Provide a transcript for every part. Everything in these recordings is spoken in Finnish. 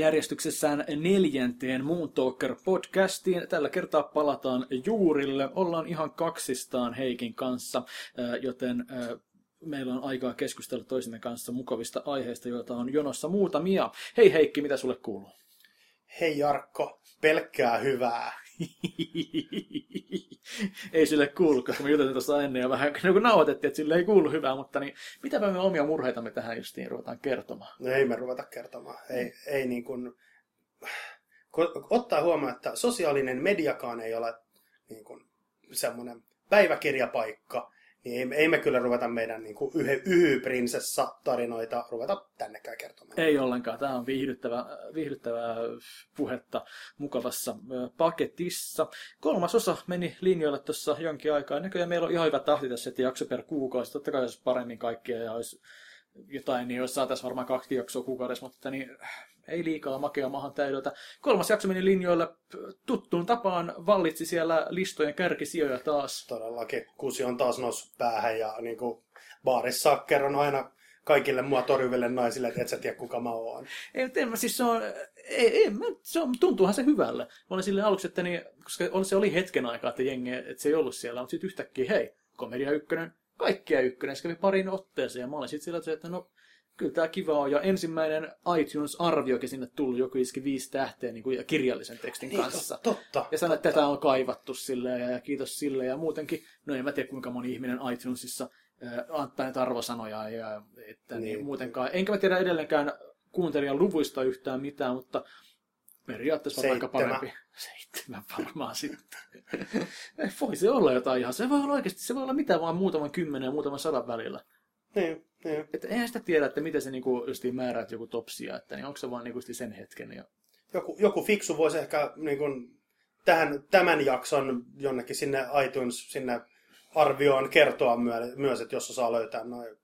järjestyksessään neljänteen Moon Talker podcastiin. Tällä kertaa palataan juurille. Ollaan ihan kaksistaan Heikin kanssa, joten meillä on aikaa keskustella toisemme kanssa mukavista aiheista, joita on jonossa muutamia. Hei Heikki, mitä sulle kuuluu? Hei Jarkko, pelkkää hyvää. ei sille kuulu, koska me juteltiin tuossa ennen ja vähän niin nauhoitettiin, että sille ei kuulu hyvää, mutta niin, mitäpä me omia murheitamme tähän justiin ruvetaan kertomaan? No ei me ruveta kertomaan. Ei, ei niin kuin... Ottaa huomioon, että sosiaalinen mediakaan ei ole niin kuin semmoinen päiväkirjapaikka, niin ei, ei me kyllä ruveta meidän niin kuin yhy, yhy-prinsessa tarinoita ruveta tännekään kertomaan. Ei ollenkaan. Tämä on viihdyttävää, viihdyttävää puhetta mukavassa paketissa. Kolmas osa meni linjoille tuossa jonkin aikaa. Näköjään meillä on ihan hyvä tahti tässä, että jakso per kuukausi. Totta kai olisi paremmin kaikkia ja olisi jotain, niin jos saataisiin varmaan kaksi jaksoa kuukaudessa, mutta niin, ei liikaa makea mahan täydeltä. Kolmas jakso meni linjoille tuttuun tapaan, vallitsi siellä listojen kärkisijoja taas. Todellakin, kusi on taas noussut päähän ja niin kuin baarissa kerron aina kaikille mua torjuville naisille, että et sä tiedä kuka mä oon. Ei, mutta en, siis se on, ei, ei, se on, tuntuuhan se hyvälle. Mä olin silleen aluksi, että niin, koska on, se oli hetken aikaa, että jengi, että se ei ollut siellä, mutta sitten yhtäkkiä, hei, komedia ykkönen, kaikkia ykkönen, se kävi parin otteeseen, ja mä olin sitten sillä, että no, kyllä tämä kiva on. Ja ensimmäinen iTunes-arviokin sinne tullut, joku iski viisi tähteä niin kuin, ja kirjallisen tekstin niin, kanssa. Totta. Ja sanoi, että tätä on kaivattu silleen, ja, ja kiitos sille ja muutenkin. No en mä tiedä, kuinka moni ihminen iTunesissa äh, antaa näitä arvosanoja ja että niin. niin muutenkaan. Enkä mä tiedä edelleenkään kuuntelijan luvuista yhtään mitään, mutta periaatteessa on aika parempi. Seitsemän varmaan sitten. voi se olla jotain ihan. Se voi olla oikeasti, se voi olla mitä vaan muutaman kymmenen ja muutaman sadan välillä. Niin, niin. Että eihän sitä tiedä, että miten se niinku justiin määrää joku topsia, että niin onko se vaan niinku sen hetken. Ja... Joku, joku fiksu voisi ehkä niinku tähän, tämän jakson jonnekin sinne iTunes, sinne arvioon kertoa myös, että jos saa löytää noin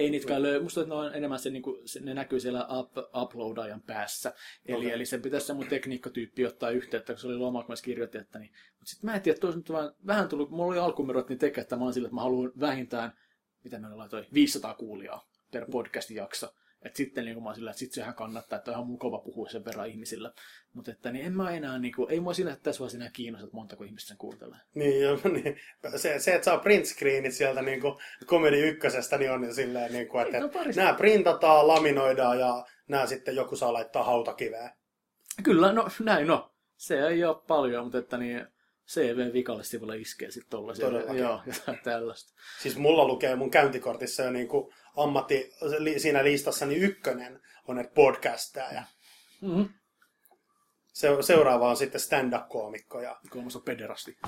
ei niitäkään löydy. Musta että ne on enemmän se, niin kuin, ne näkyy siellä up, uploadajan päässä. Eli, okay. eli sen pitäisi se mun tekniikkatyyppi ottaa yhteyttä, kun se oli kirjoitin, että niin. Mutta sitten mä en tiedä, että nyt vähän, vähän tullut, mulla oli alkumerot niin tekee, että mä oon sille, että mä haluan vähintään mitä mä laitoin, 500 kuulijaa per podcastin jakso. Et sitten niin mä oon sillä, että sit sehän kannattaa, että on ihan mukava puhua sen verran ihmisillä. Mutta että niin en mä enää, niin kuin, ei mua siinä tässä vaan enää kiinnosta, että montako ihmistä sen kuuntelee. Niin, jo, niin. Se, se, että saa print screenit sieltä niin kuin komedi ykkösestä, niin on jo silleen, niin kuin, että ei, no, nämä printataan, laminoidaan ja nämä sitten joku saa laittaa hautakiveen. Kyllä, no näin no. Se ei ole paljon, mutta että niin, CV vikalle sivulle iskee sitten tollaisia. Todellakin. Joo, jotain tällaista. Siis mulla lukee mun käyntikortissa jo niin kuin ammatti siinä listassa niin ykkönen on, että podcastaja. Mm-hmm. Se, seuraava on sitten stand-up-koomikko. Ja Kolmas on pederasti.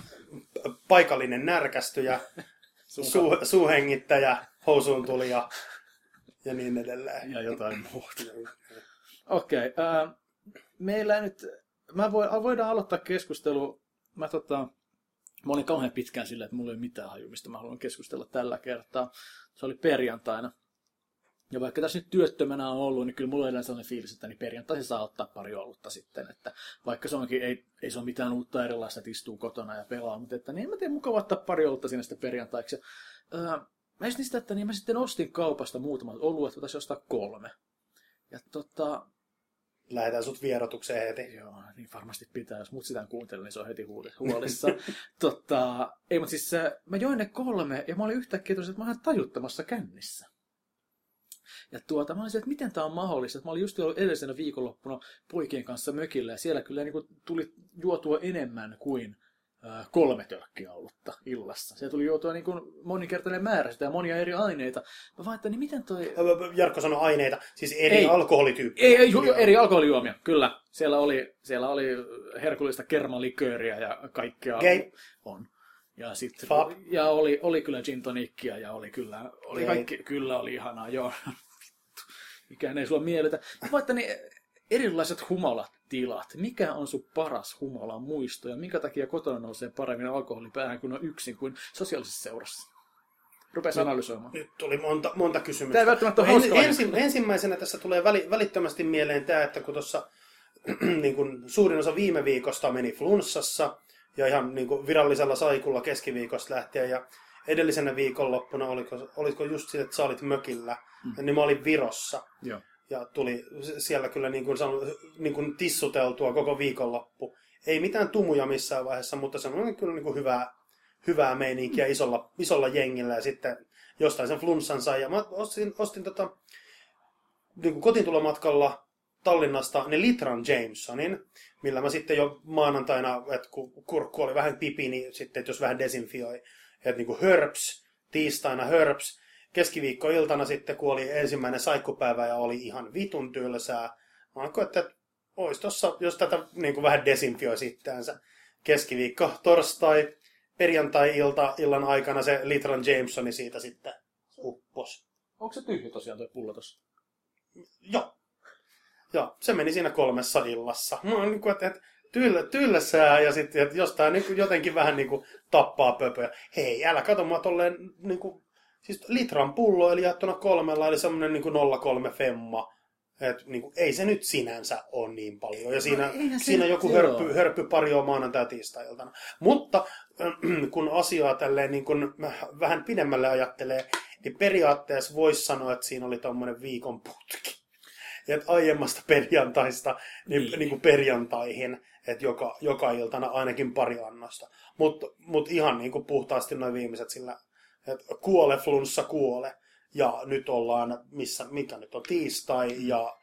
Paikallinen närkästyjä, su, suuhengittäjä, housuun tulija ja niin edelleen. Ja jotain muuta. Okei. Okay, äh, meillä nyt, mä voin, voidaan aloittaa keskustelu mä, tota, mä olin kauhean pitkään silleen, että mulla ei ole mitään haju, mistä mä haluan keskustella tällä kertaa. Se oli perjantaina. Ja vaikka tässä nyt työttömänä on ollut, niin kyllä mulla on sellainen fiilis, että niin perjantaisin saa ottaa pari olutta sitten. Että vaikka se onkin, ei, ei se ole mitään uutta erilaista, että istuu kotona ja pelaa, mutta että niin mä tiedä, mukava ottaa pari olutta sinne sitten perjantaiksi. Ja, öö, mä sitä, että niin mä sitten ostin kaupasta muutamat oluet, että ostaa kolme. Ja tota, lähetään sut vierotukseen heti. Joo, niin varmasti pitää. Jos mut sitä kuuntelee, niin se on heti huolissa. Totta, ei, mutta siis mä join ne kolme ja mä olin yhtäkkiä tosiaan, että mä olin tajuttamassa kännissä. Ja tuota, mä olin että miten tämä on mahdollista. Mä olin just ollut edellisenä viikonloppuna poikien kanssa mökillä ja siellä kyllä niin kuin tuli juotua enemmän kuin kolme tölkkiä olutta illassa. Se tuli juotua niin kuin moninkertainen määrä sitä ja monia eri aineita. Mä vaan, että niin miten toi... Jarkko sanoi aineita, siis eri ei, alkoholityyppiä. Ei, ei ju, eri alkoholijuomia, kyllä. Siellä oli, siellä oli herkullista kermalikööriä ja kaikkea Gay. on. Ja, sit, ja oli, oli kyllä gin tonikkia ja oli kyllä, oli kaikki, kyllä oli ihanaa, joo. Mikään ei sulla miellytä. Mä että niin, erilaiset humalatilat. Mikä on sun paras humalan muisto ja minkä takia kotona nousee paremmin alkoholi päähän, kun on yksin kuin sosiaalisessa seurassa? Rupes analysoimaan. Nyt tuli monta, monta kysymystä. Tämä ei välttämättä ole en, ensi, ensimmäisenä tässä tulee väli, välittömästi mieleen tämä, että kun tuossa niin kun suurin osa viime viikosta meni flunssassa ja ihan niin kun virallisella saikulla keskiviikosta lähtien ja edellisenä viikonloppuna, oliko, oliko just siitä, että sä olit mökillä, mm. niin mä olin Virossa. Joo. Ja tuli siellä kyllä niin kuin, niin kuin tissuteltua koko viikonloppu. Ei mitään tumuja missään vaiheessa, mutta se on kyllä niin kuin hyvää, hyvää meininkiä isolla, isolla jengillä ja sitten jostain sen flunssan sai. Ja mä ostin, ostin tota, niin kuin kotiintulomatkalla Tallinnasta ne Litran Jamesonin, millä mä sitten jo maanantaina, että kun kurkku oli vähän pipi, niin sitten, että jos vähän desinfioi, että niin kuin herbs, tiistaina herbs, keskiviikkoiltana sitten, kun oli ensimmäinen saikkupäivä ja oli ihan vitun tylsää, mä ajattelin, että olisi tossa, jos tätä niin kuin vähän desinfioi sitteensä. Keskiviikko, torstai, perjantai-ilta, illan aikana se Litran Jamesoni siitä sitten uppos. Onko se tyhjä tosiaan tuo pullo tossa? Joo. Joo, se meni siinä kolmessa illassa. Mä oon niin kuin, että, että tyllä, tylsää ja sitten että jostain niin kuin, jotenkin vähän niin kuin, tappaa pöpöjä. Hei, älä kato mua tolleen niin kuin, siis litran pullo, eli jaettuna kolmella, eli semmoinen niin 0,3 femma. Et, niin kuin, ei se nyt sinänsä ole niin paljon. Ja siinä, no, siinä joku hörppy, hörppy pari on maanantai tiistai-iltana. Mutta kun asiaa tälleen niin kuin, vähän pidemmälle ajattelee, niin periaatteessa voisi sanoa, että siinä oli tuommoinen viikon putki. Että aiemmasta perjantaista niin, niin. Niin kuin perjantaihin, että joka, joka iltana ainakin pari annosta. Mutta mut ihan niin kuin puhtaasti noin viimeiset sillä, kuole flunssa kuole. Ja nyt ollaan, missä, mikä nyt on tiistai ja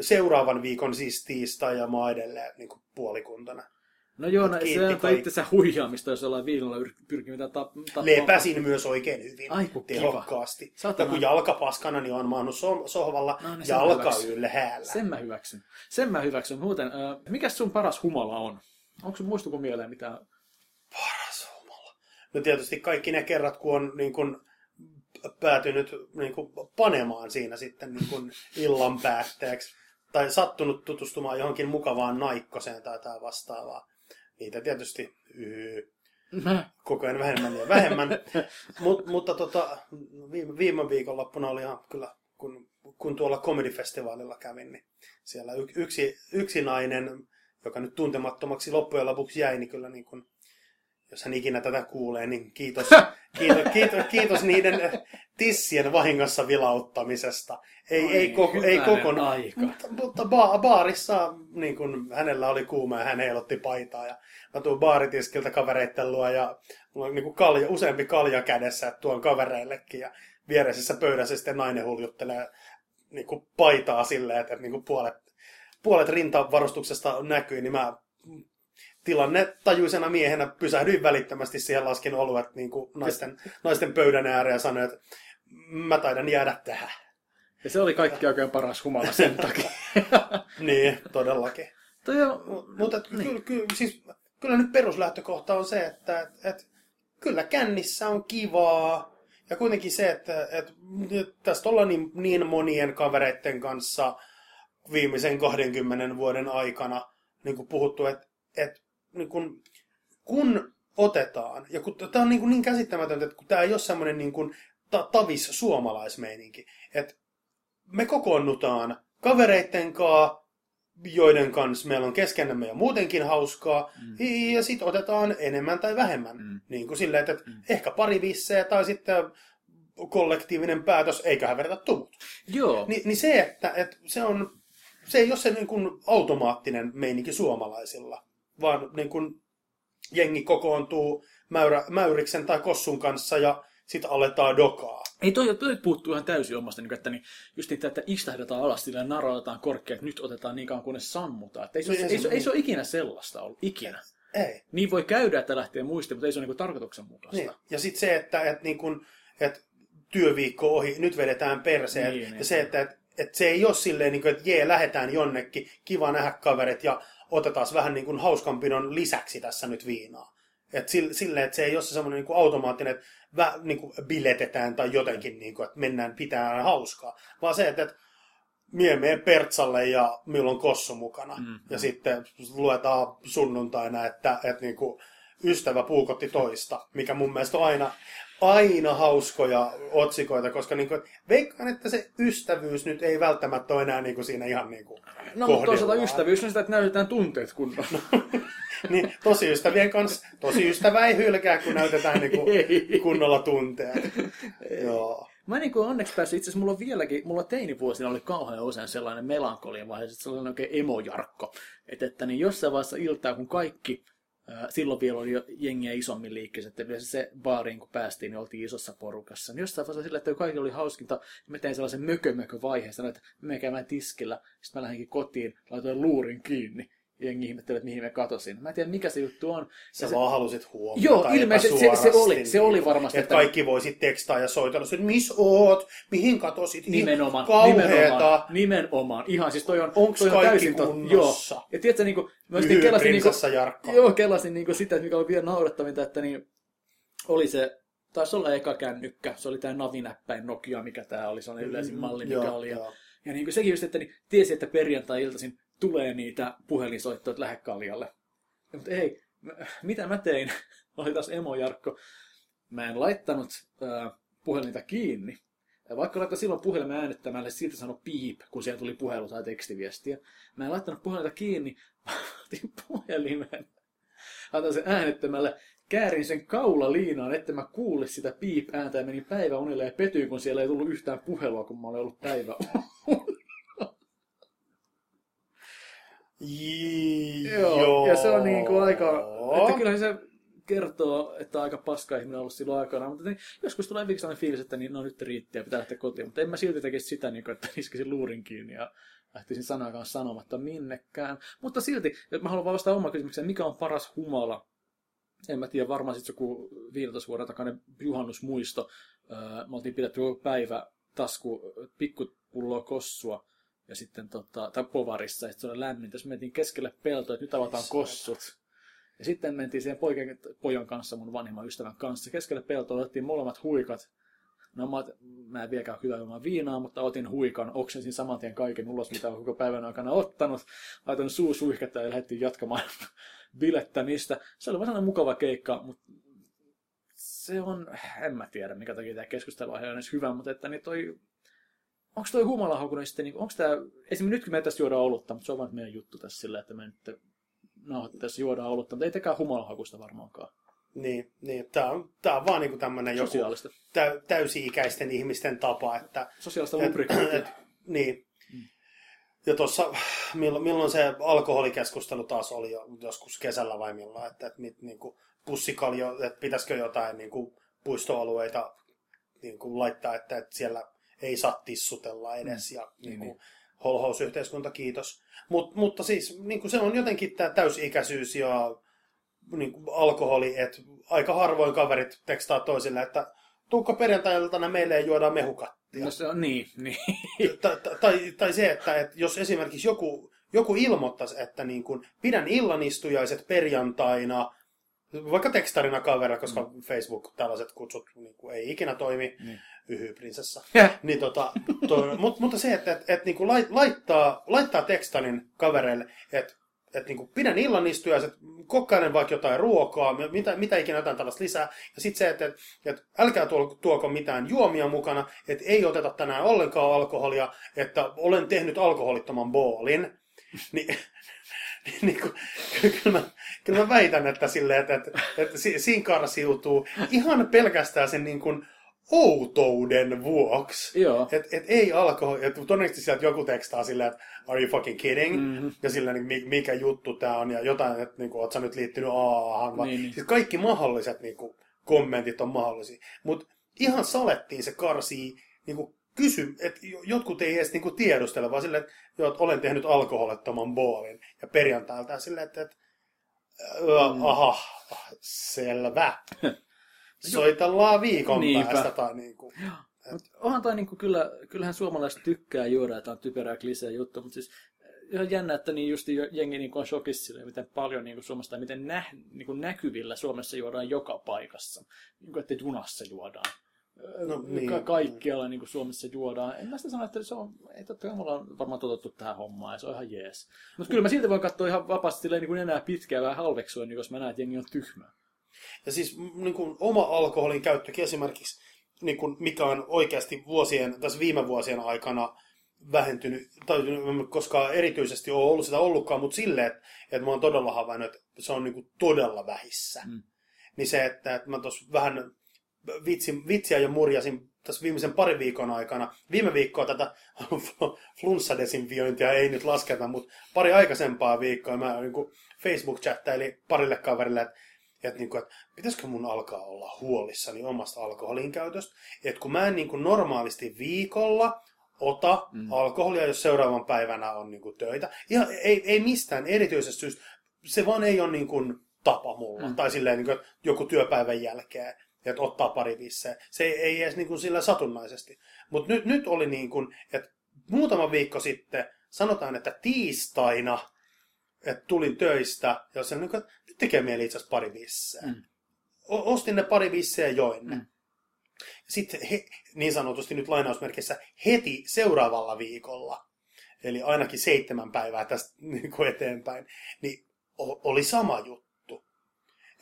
seuraavan viikon siis tiistai ja mä edelleen niin kuin puolikuntana. No joo, no, se on kai... itsensä huijaamista, jos ollaan viikolla pyrkii mitä tappaa. Lepäsin myös oikein hyvin, Ai, tehokkaasti. Ja kun jalka paskana, niin on maannut so- sohvalla no, niin jalka ylhäällä. Sen mä hyväksyn. Sen mä hyväksyn. Muuten, äh, mikä sun paras humala on? Onko sun muistuko mieleen mitään? No tietysti kaikki ne kerrat, kun on niin kun, päätynyt niin kun, panemaan siinä sitten niin kun, illan päätteeksi. Tai sattunut tutustumaan johonkin mukavaan naikkoseen tai jotain vastaavaa niitä tietysti yy, koko ajan vähemmän ja vähemmän. Mut, mutta tota, viime, viime viikonloppuna oli ihan kyllä, kun, kun tuolla komedifestivaalilla kävin, niin siellä yksi, yksi nainen, joka nyt tuntemattomaksi loppujen lopuksi jäi, niin kyllä niin kuin jos hän ikinä tätä kuulee, niin kiitos, kiitos, kiitos, kiitos niiden tissien vahingossa vilauttamisesta. Ei, Oi, ei, koko, ei kokonaan. Aika. Mutta, mutta ba- baarissa niin kun hänellä oli kuuma ja hän heilotti paitaa. Ja mä tuun baaritiskiltä kavereitten luo ja mulla on niin kuin kalja, useampi kalja kädessä, että tuon kavereillekin. Ja viereisessä pöydässä sitten nainen huljuttelee niin kuin paitaa silleen, että, että niin kuin puolet, puolet rintavarustuksesta näkyy, niin mä tilanne tajuisena miehenä pysähdyin välittömästi siihen laskin oluet niin kuin naisten, naisten pöydän ääreen ja sanoin, että mä taidan jäädä tähän. Ja se oli kaikki oikein paras humala sen takia. niin, todellakin. on... Mutta niin. kyllä, kyllä, siis, kyllä nyt peruslähtökohta on se, että et, et, kyllä kännissä on kivaa. Ja kuitenkin se, että et, tästä ollaan niin, niin monien kavereiden kanssa viimeisen 20 vuoden aikana niin kuin puhuttu, että et, niin kun, kun otetaan, ja kun tämä on niin, kuin niin käsittämätöntä, että kun tämä ei ole semmoinen niin kuin ta- tavis suomalaismeininki, että me kokoonnutaan kavereitten kanssa, joiden kanssa meillä on keskenämme ja muutenkin hauskaa, mm. ja sitten otetaan enemmän tai vähemmän. Mm. Niin kuin silleen, että mm. ehkä pari vissejä tai sitten kollektiivinen päätös, eiköhän vedetä tumut. Joo. Ni, niin se, että, että se on, se ei ole se niin kuin automaattinen meininki suomalaisilla vaan niin kuin jengi kokoontuu mäyrä, mäyriksen tai kossun kanssa ja sitten aletaan dokaa. Ei toi, toi puuttuu ihan täysin omasta, niin, että niin, just niitä, että istahdetaan alas ja naroitetaan korkeat, että nyt otetaan niin kauan kunnes sammutaan. Että ei, se, ei, ei, se, ei se ole ikinä sellaista ollut, ikinä. Ei. Niin voi käydä, että lähtee muistiin, mutta ei se ole niin tarkoituksenmukaista. Niin. Ja sitten se, että, että, niin kun, että työviikko ohi, nyt vedetään perseen. Niin, ja niin. se, että, että, että se ei ole silleen, niin kuin, että jee, lähdetään jonnekin, kiva nähdä kaverit ja otetaan vähän niin kuin hauskanpidon lisäksi tässä nyt viinaa. Et silleen, että se ei ole se semmoinen niin automaattinen, että vä, niin kuin biletetään tai jotenkin, niin kuin, että mennään pitää hauskaa. Vaan se, että, että mie menen Pertsalle ja milloin Kossu mukana. Mm-hmm. Ja sitten luetaan sunnuntaina, että, että niin kuin, ystävä puukotti toista, mikä mun mielestä on aina, aina hauskoja otsikoita, koska niin kuin, veikkaan, että se ystävyys nyt ei välttämättä ole enää niin kuin siinä ihan niin kuin No, mutta toisaalta ystävyys on sitä, että näytetään tunteet kunnolla. niin, tosi ystävien kanssa, tosi ystävä ei hylkää, kun näytetään niin kuin kunnolla tunteet. Joo. Mä niin kuin onneksi päässyt, itse asiassa mulla on vieläkin, mulla teinivuosina oli kauhean usein sellainen melankolia vaihe, sellainen oikein emojarkko. Että, että niin jossain vaiheessa iltaa, kun kaikki, silloin vielä oli jo jengiä isommin liikkeessä, että yleensä se baariin kun päästiin, niin oltiin isossa porukassa. Niin jossain vaiheessa sillä, että kaikki oli hauskinta, niin mä tein sellaisen mökö-mökö vaiheen, sanoin, että me käymään tiskillä, sitten mä lähdenkin kotiin, laitoin luurin kiinni jengi ihmettelee, että mihin me katosin. Mä en tiedä, mikä se juttu on. Sä se, vaan halusit huomata Joo, ilmeisesti se, se, oli, se oli varmasti. Että kaikki voisit tekstaa ja soitella, että missä oot, mihin katosit, nimenomaan, kauheeta. nimenomaan, nimenomaan, ihan siis toi on, Onks toi on täysin tot- kunnossa? Joo. Ja tiedätkö, niin kuin, mä sitten kelasin, niin kuin, joo, kelasin niin kuin sitä, että mikä oli vielä naurettavinta, että niin, oli se, taisi olla eka kännykkä, se oli tämä navinäppäin Nokia, mikä tämä oli, se oli yleisin malli, mikä Mm, Joo, oli. Ja, joo. ja niin kuin sekin just, että niin, tiesi, että perjantai-iltaisin tulee niitä puhelinsoittoja, että lähde kaljalle. Ja, mutta ei, mä- mitä mä tein? Oli taas emo Jarkko. Mä en laittanut äh, puhelinta kiinni. Ja vaikka laittoi silloin puhelimen äänettämälle, siltä sanoi piip, kun siellä tuli puhelu tai tekstiviestiä. Mä en laittanut puhelinta kiinni, vaan otin puhelimen. Antan sen äänettämälle, käärin sen kaula liinaan, että mä kuule sitä piip-ääntä ja menin päiväunille ja petyin, kun siellä ei tullut yhtään puhelua, kun mä olin ollut päivä. Joo, ja se on niin kuin aika, että kyllähän se kertoo, että aika paska ihminen on ollut silloin aikana, mutta niin, joskus tulee sellainen fiilis, että niin, no nyt riitti ja pitää lähteä kotiin, mutta en mä silti tekisi sitä, niin kuin, että iskisin luurin kiinni ja lähtisin sanakaan sanomatta minnekään. Mutta silti, että mä haluan vaan vastata omaan kysymykseen, mikä on paras humala? En mä tiedä, varmaan sitten joku 15 vuoden takainen juhannusmuisto. Öö, me oltiin pidetty päivä tasku pikkupulloa kossua ja sitten tota, tai povarissa, että se oli lämmintä. Sitten mentiin keskelle peltoa, että nyt avataan kossut. Ja sitten mentiin siihen poikan, pojan kanssa, mun vanhemman ystävän kanssa. Keskelle peltoa otettiin molemmat huikat. No mä, mä en vieläkään hyvää ilman viinaa, mutta otin huikan, oksensin saman tien kaiken ulos, mitä olen koko päivän aikana ottanut. Laitoin suu suihketta ja lähdettiin jatkamaan bilettämistä. Se oli sellainen mukava keikka, mutta se on, en mä tiedä, mikä takia tämä keskustelu on edes hyvä, mutta että niin toi, onko toi humalahakunen sitten, niin, onko tämä, esimerkiksi nyt kun me tässä juodaan olutta, mutta se on vaan meidän juttu tässä sillä, että me nyt nauhoittaessa juodaan olutta, mutta ei tekään humalahakusta varmaankaan. Niin, niin. Tämä on, tää on vaan niinku tämmöinen joku täy, täysi-ikäisten ihmisten tapa, että Sosiaalista et, niin. Ja tuossa, milloin, milloin se alkoholikeskustelu taas oli jo, joskus kesällä vai milloin, että, että mit, niin kuin pussikaljo, että pitäisikö jotain niin kuin puistoalueita niin kuin laittaa, että, että siellä ei saa tissutella edes ja niin kuin, holhousyhteiskunta, kiitos. Mut, mutta siis niin kuin se on jotenkin tämä täysi-ikäisyys ja niin kuin alkoholi, että aika harvoin kaverit tekstaa toisille, että tuukko perjantai-iltana meille ja juodaan mehukattia. No se on niin, niin. tai, tai, tai se, että, että jos esimerkiksi joku, joku ilmoittaisi, että niin kuin, pidän illanistujaiset perjantaina, vaikka tekstarina kaverilla, koska mm. Facebook tällaiset kutsut niin kuin, ei ikinä toimi, Niin. Yhy prinsessa. Niin, tota, to, mutta, mutta se, että, että, että niin kuin lait- laittaa, laittaa tekstarin kavereille, että että niin kuin pidän illanistujaiset, kokkailen vaikka jotain ruokaa, mitä, mitä ikinä jotain tällaista lisää. Ja sitten se, että, että, että älkää tuoko, tuoko mitään juomia mukana, että ei oteta tänään ollenkaan alkoholia, että olen tehnyt alkoholittoman boolin. Niin, niin kuin, kyllä, mä, kyllä mä väitän, että, sille, että, että, että si- siinä karsiutuu ihan pelkästään sen niin kuin outouden vuoksi. Joo. Et, et ei alkoholi, et todennäköisesti sieltä joku tekstaa silleen, että are you fucking kidding? Mhm. Ja silleen, niin, mi- mikä juttu tää on, ja jotain, että niin oot sä nyt liittynyt aahan, Niin, niin. siis kaikki mahdolliset niin kuin, kommentit on mahdollisia. Mutta ihan salettiin se karsii niin kuin, kysy, että jotkut ei edes niin kuin, tiedustele, vaan silleen, että, joo, että olen tehnyt alkoholittoman boolin, ja perjantailta silleen, että, että mm. aha, selvä. Soitellaan viikon Niinpä. päästä tai niin kuin. Mut onhan toi niinku kyllä, kyllähän suomalaiset tykkää juoda, että on typerää klisee juttu, mutta siis ihan jännä, että niin just jengi niinku on shokissa sille, miten paljon Suomessa, tai miten nä, niinku näkyvillä Suomessa juodaan joka paikassa. Niinku, että junassa juodaan. No, Ka- niin. Kaikkialla niinku Suomessa juodaan. En mä sitä sano, että se on, ei totta kai me ollaan varmaan totuttu tähän hommaan, ja se on ihan jees. Mutta kyllä mä silti voin katsoa ihan vapaasti silleen, niin kuin enää pitkään vähän halveksua, niin jos mä näen, että jengi on tyhmä. Ja siis niin kuin oma alkoholin käyttökin esimerkiksi, niin kuin mikä on oikeasti vuosien, tässä viime vuosien aikana vähentynyt, tai en koskaan erityisesti ole ollut sitä ollutkaan, mutta silleen, että, että mä oon todella havainnut, että se on niin kuin todella vähissä. Mm. Niin se, että, että mä tuossa vähän vitsi, vitsiä jo murjasin tässä viimeisen parin viikon aikana. Viime viikkoa tätä flunssadesinfiointia ei nyt lasketa, mutta pari aikaisempaa viikkoa mä niin Facebook-chattaili parille kaverille, että että, niin kuin, että pitäisikö mun alkaa olla huolissani omasta alkoholin käytöstä. Että kun mä en niin kuin normaalisti viikolla ota mm. alkoholia, jos seuraavan päivänä on niin kuin töitä. Ihan, ei, ei mistään erityisestä syystä. Se vaan ei ole niin kuin tapa mulla. Mm. Tai silleen niin kuin, joku työpäivän jälkeen että ottaa pari vissejä. Se ei, ei edes niin kuin sillä satunnaisesti. Mutta nyt, nyt oli niin kuin, että muutama viikko sitten, sanotaan, että tiistaina, että tulin töistä, ja se niin kuin, nyt tekee mieli itse asiassa pari vissejä. Mm. Ostin ne pari vissejä ja join ne. Mm. Sitten he, niin sanotusti nyt lainausmerkissä heti seuraavalla viikolla, eli ainakin seitsemän päivää tästä niin kuin eteenpäin, niin oli sama juttu